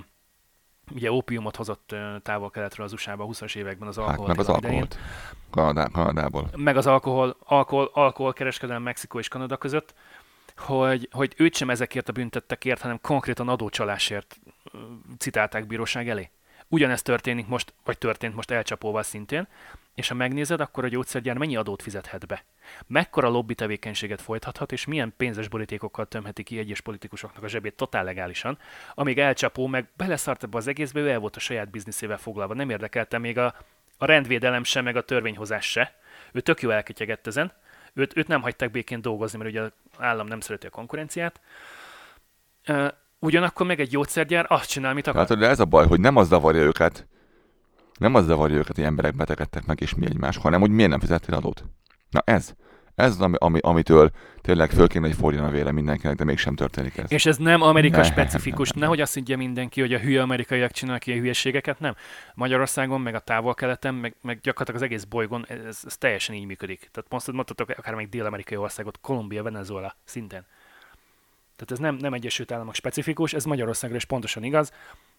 ugye ópiumot hozott távol-keletről az USA-ba a 20-as években az hát alkohol meg az alkoholt. Kanadá, Kanadából. meg az alkohol, alkohol, alkoholkereskedelem Mexikó és Kanada között, hogy, hogy őt sem ezekért a büntettekért, hanem konkrétan adócsalásért citálták bíróság elé. Ugyanezt történik most, vagy történt most elcsapóval szintén, és ha megnézed, akkor a gyógyszergyár mennyi adót fizethet be? Mekkora lobby tevékenységet folytathat, és milyen pénzes borítékokkal tömheti ki egyes politikusoknak a zsebét totál legálisan, amíg elcsapó meg beleszart ebbe az egészbe, ő el volt a saját bizniszével foglalva, nem érdekelte még a, a rendvédelem se, meg a törvényhozás se. Ő tök jó elketyegett ezen, őt, őt nem hagyták békén dolgozni, mert ugye az állam nem szereti a konkurenciát. Ugyanakkor meg egy gyógyszergyár azt csinál, mit akar. Hát, de ez a baj, hogy nem az zavarja őket, Nem az zavarja őket, hogy emberek betegedtek meg, és mi egymás, hanem hogy miért nem fizettél adót. Na ez. Ez az, ami, ami, amitől tényleg föl kéne, hogy fordjon a vére mindenkinek, de mégsem történik ez. És ez nem Amerika specifikus, nehogy azt higgye mindenki, hogy a hülye amerikaiak csinálnak ilyen hülyeségeket, nem. Magyarországon, meg a távol-keleten, meg, meg gyakorlatilag az egész bolygón ez, ez teljesen így működik. Tehát most mondhatok akár még dél-amerikai országot, Kolumbia, Venezuela szinten. Tehát ez nem, nem Egyesült Államok specifikus, ez Magyarországra is pontosan igaz.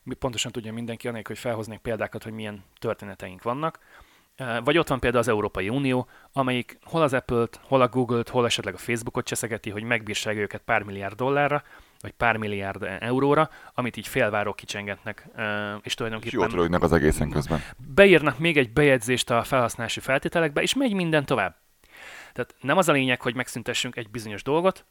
Mi pontosan tudja mindenki, anélkül, hogy felhoznék példákat, hogy milyen történeteink vannak. Vagy ott van például az Európai Unió, amelyik hol az Apple-t, hol a Google-t, hol esetleg a Facebookot cseszegeti, hogy megbírság őket pár milliárd dollárra, vagy pár milliárd euróra, amit így félvárók kicsengetnek, és tulajdonképpen... És jót az egészen közben. Beírnak még egy bejegyzést a felhasználási feltételekbe, és megy minden tovább. Tehát nem az a lényeg, hogy megszüntessünk egy bizonyos dolgot,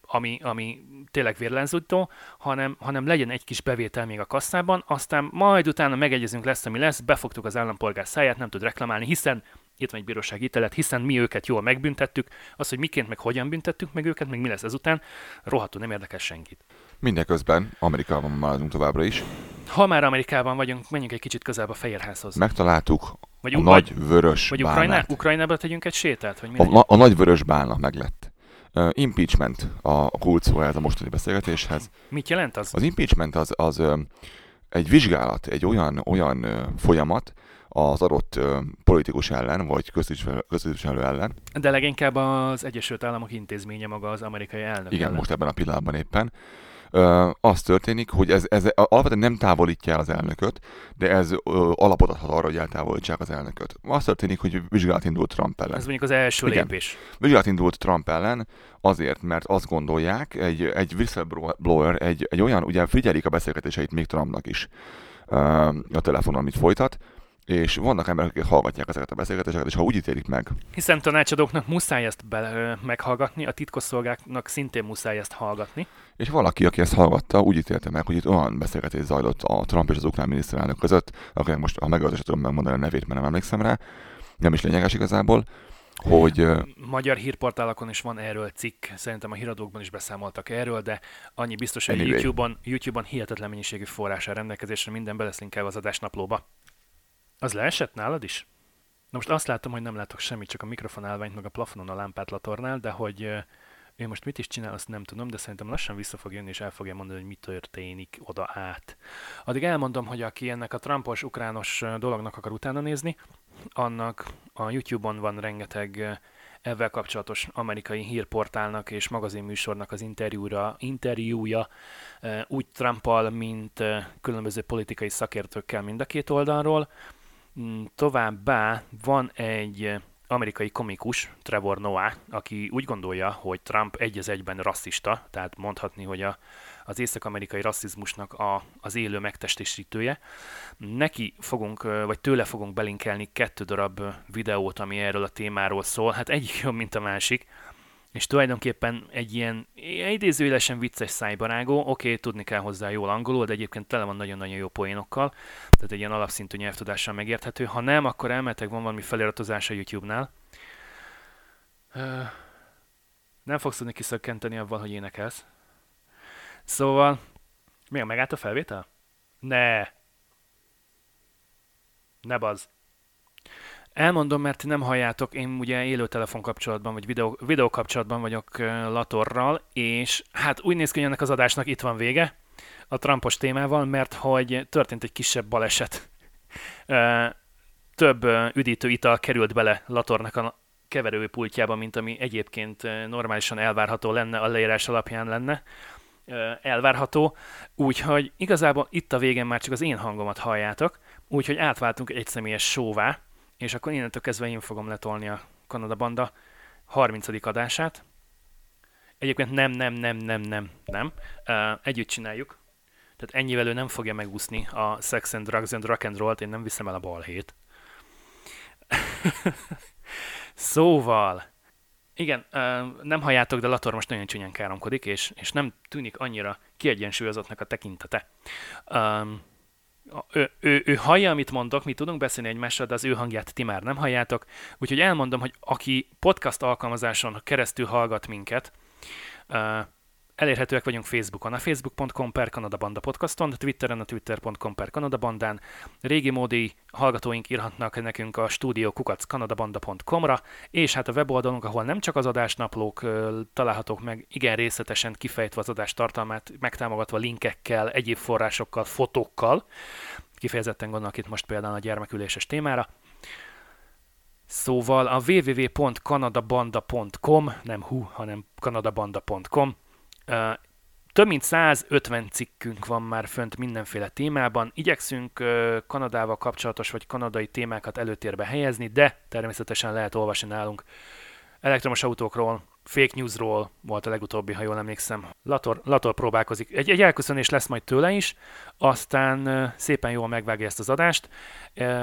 ami, ami tényleg vérlenzújtó, hanem, hanem legyen egy kis bevétel még a kasszában, aztán majd utána megegyezünk lesz, ami lesz, befogtuk az állampolgár száját, nem tud reklamálni, hiszen itt van egy bíróság ítélet, hiszen mi őket jól megbüntettük, az, hogy miként meg hogyan büntettük meg őket, meg mi lesz ezután, rohadtul nem érdekel senkit. Mindeközben Amerikában maradunk továbbra is. Ha már Amerikában vagyunk, menjünk egy kicsit közelebb a Fehérházhoz. Megtaláltuk vagy, a nagy vörös Vagy Ukrajná, Ukrajnába tegyünk egy sétát? Vagy a, a, nagy vörös bálna meglett. Uh, impeachment a kult szó ez a mostani beszélgetéshez. Mit jelent az? Az impeachment az, az uh, egy vizsgálat, egy olyan, olyan uh, folyamat, az adott uh, politikus ellen, vagy köztisztviselő ellen. De leginkább az Egyesült Államok intézménye maga az amerikai elnök. Igen, ellen. most ebben a pillanatban éppen ö, az történik, hogy ez, ez alapvetően nem távolítja el az elnököt, de ez alapot adhat arra, hogy eltávolítsák az elnököt. Az történik, hogy vizsgálat indult Trump ellen. Ez mondjuk az első Igen. lépés. Vizsgálat indult Trump ellen azért, mert azt gondolják, egy, egy whistleblower, egy, egy olyan, ugye figyelik a beszélgetéseit még Trumpnak is a telefonon, amit folytat, és vannak emberek, akik hallgatják ezeket a beszélgetéseket, és ha úgy ítélik meg. Hiszen tanácsadóknak muszáj ezt be, meghallgatni, a titkosszolgáknak szintén muszáj ezt hallgatni. És valaki, aki ezt hallgatta, úgy ítélte meg, hogy itt olyan beszélgetés zajlott a Trump és az ukrán miniszterelnök között, akinek most a megöltésre tudom megmondani a nevét, mert nem emlékszem rá, nem is lényeges igazából, hogy... Magyar hírportálokon is van erről cikk, szerintem a híradókban is beszámoltak erről, de annyi biztos, hogy anyway. YouTube-on, YouTube-on hihetetlen mennyiségű forrás rendelkezésre, minden beleszlinkelve az adásnaplóba. Az leesett nálad is? Na most azt látom, hogy nem látok semmit, csak a mikrofon állványt, meg a plafonon a lámpát latornál, de hogy ő most mit is csinál, azt nem tudom, de szerintem lassan vissza fog jönni, és el fogja mondani, hogy mi történik oda át. Addig elmondom, hogy aki ennek a Trumpos, ukrános dolognak akar utána nézni, annak a YouTube-on van rengeteg ezzel kapcsolatos amerikai hírportálnak és magazinműsornak az interjúra, interjúja úgy Trumpal, mint különböző politikai szakértőkkel mind a két oldalról. Mm, továbbá van egy amerikai komikus, Trevor Noah, aki úgy gondolja, hogy Trump egy az egyben rasszista, tehát mondhatni, hogy a, az észak-amerikai rasszizmusnak a, az élő megtestésítője. Neki fogunk, vagy tőle fogunk belinkelni kettő darab videót, ami erről a témáról szól. Hát egyik jobb, mint a másik és tulajdonképpen egy ilyen idézőjelesen vicces szájbarágó, oké, okay, tudni kell hozzá jól angolul, de egyébként tele van nagyon-nagyon jó poénokkal, tehát egy ilyen alapszintű nyelvtudással megérthető. Ha nem, akkor elmetek, van valami feliratozás a YouTube-nál. Nem fogsz tudni kiszökkenteni avval, hogy énekelsz. Szóval, mi megállt a felvétel? Ne! Ne bazd. Elmondom, mert nem halljátok, én ugye élő telefon kapcsolatban, vagy videó, videó kapcsolatban vagyok Latorral, és hát úgy néz ki, hogy ennek az adásnak itt van vége a Trumpos témával, mert hogy történt egy kisebb baleset. Több üdítő ital került bele Latornak a keverőpultjába, mint ami egyébként normálisan elvárható lenne, a leírás alapján lenne elvárható, úgyhogy igazából itt a végén már csak az én hangomat halljátok, úgyhogy átváltunk egy egyszemélyes sóvá, és akkor innentől kezdve én fogom letolni a Kanada Banda 30. adását. Egyébként nem, nem, nem, nem, nem, nem. Együtt csináljuk. Tehát ennyivel ő nem fogja megúszni a Sex and Drugs and Rock and Roll-t, én nem viszem el a balhét. (laughs) szóval, igen, nem halljátok, de Lator most nagyon csúnyán káromkodik, és, és nem tűnik annyira kiegyensúlyozottnak a tekintete. Um, ő, ő, ő hallja, amit mondok, mi tudunk beszélni egymással, de az ő hangját ti már nem halljátok. Úgyhogy elmondom, hogy aki podcast alkalmazáson keresztül hallgat minket, Elérhetőek vagyunk Facebookon, a facebook.com per Kanada Banda podcaston, Twitteren a twitter.com per Kanada Bandán. Régi módi hallgatóink írhatnak nekünk a stúdiókukackanadabanda.com-ra, és hát a weboldalunk, ahol nem csak az adásnaplók találhatók meg, igen részletesen kifejtve az adás tartalmát, megtámogatva linkekkel, egyéb forrásokkal, fotókkal, kifejezetten gondolok itt most például a gyermeküléses témára. Szóval a www.kanadabanda.com, nem hu, hanem kanadabanda.com. Több mint 150 cikkünk van már fönt mindenféle témában. Igyekszünk Kanadával kapcsolatos vagy kanadai témákat előtérbe helyezni, de természetesen lehet olvasni nálunk elektromos autókról, fake newsról volt a legutóbbi, ha jól emlékszem. Lator, Lator próbálkozik. Egy, egy elköszönés lesz majd tőle is, aztán szépen jól megvágja ezt az adást.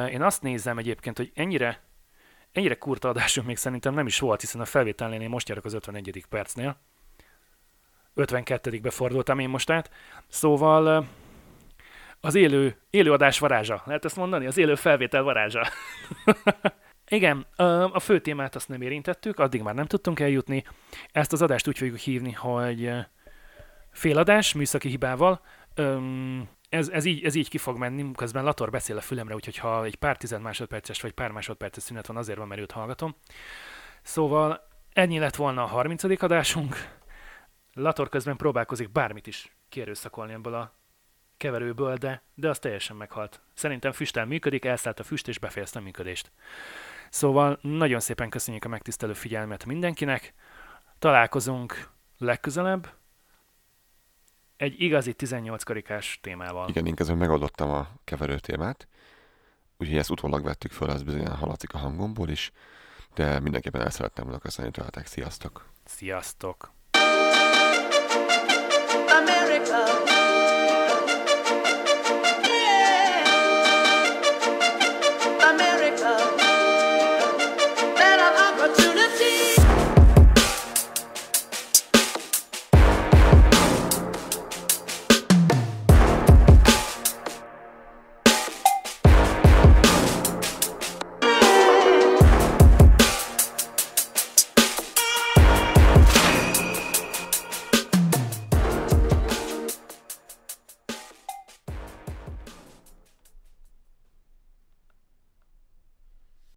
Én azt nézem egyébként, hogy ennyire ennyire kurta adásunk még szerintem nem is volt, hiszen a felvételnél én most járok az 51. percnél. 52 fordultam én most át. Szóval az élő, élő adás varázsa. Lehet ezt mondani? Az élő felvétel varázsa. (laughs) Igen, a fő témát azt nem érintettük, addig már nem tudtunk eljutni. Ezt az adást úgy fogjuk hívni, hogy féladás műszaki hibával. Ez, ez, így, ez így ki fog menni, közben Lator beszél a fülemre, úgyhogy ha egy pár tized másodperces vagy pár másodperces szünet van, azért van, mert őt hallgatom. Szóval ennyi lett volna a 30. adásunk. Lator közben próbálkozik bármit is kierőszakolni ebből a keverőből, de, de az teljesen meghalt. Szerintem füstel működik, elszállt a füst és befejezte a működést. Szóval nagyon szépen köszönjük a megtisztelő figyelmet mindenkinek. Találkozunk legközelebb egy igazi 18 karikás témával. Igen, én közben megoldottam a keverő témát, úgyhogy ezt utólag vettük föl, az bizonyan hallatszik a hangomból is, de mindenképpen el szerettem volna köszönni tőletek. Sziasztok! Sziasztok!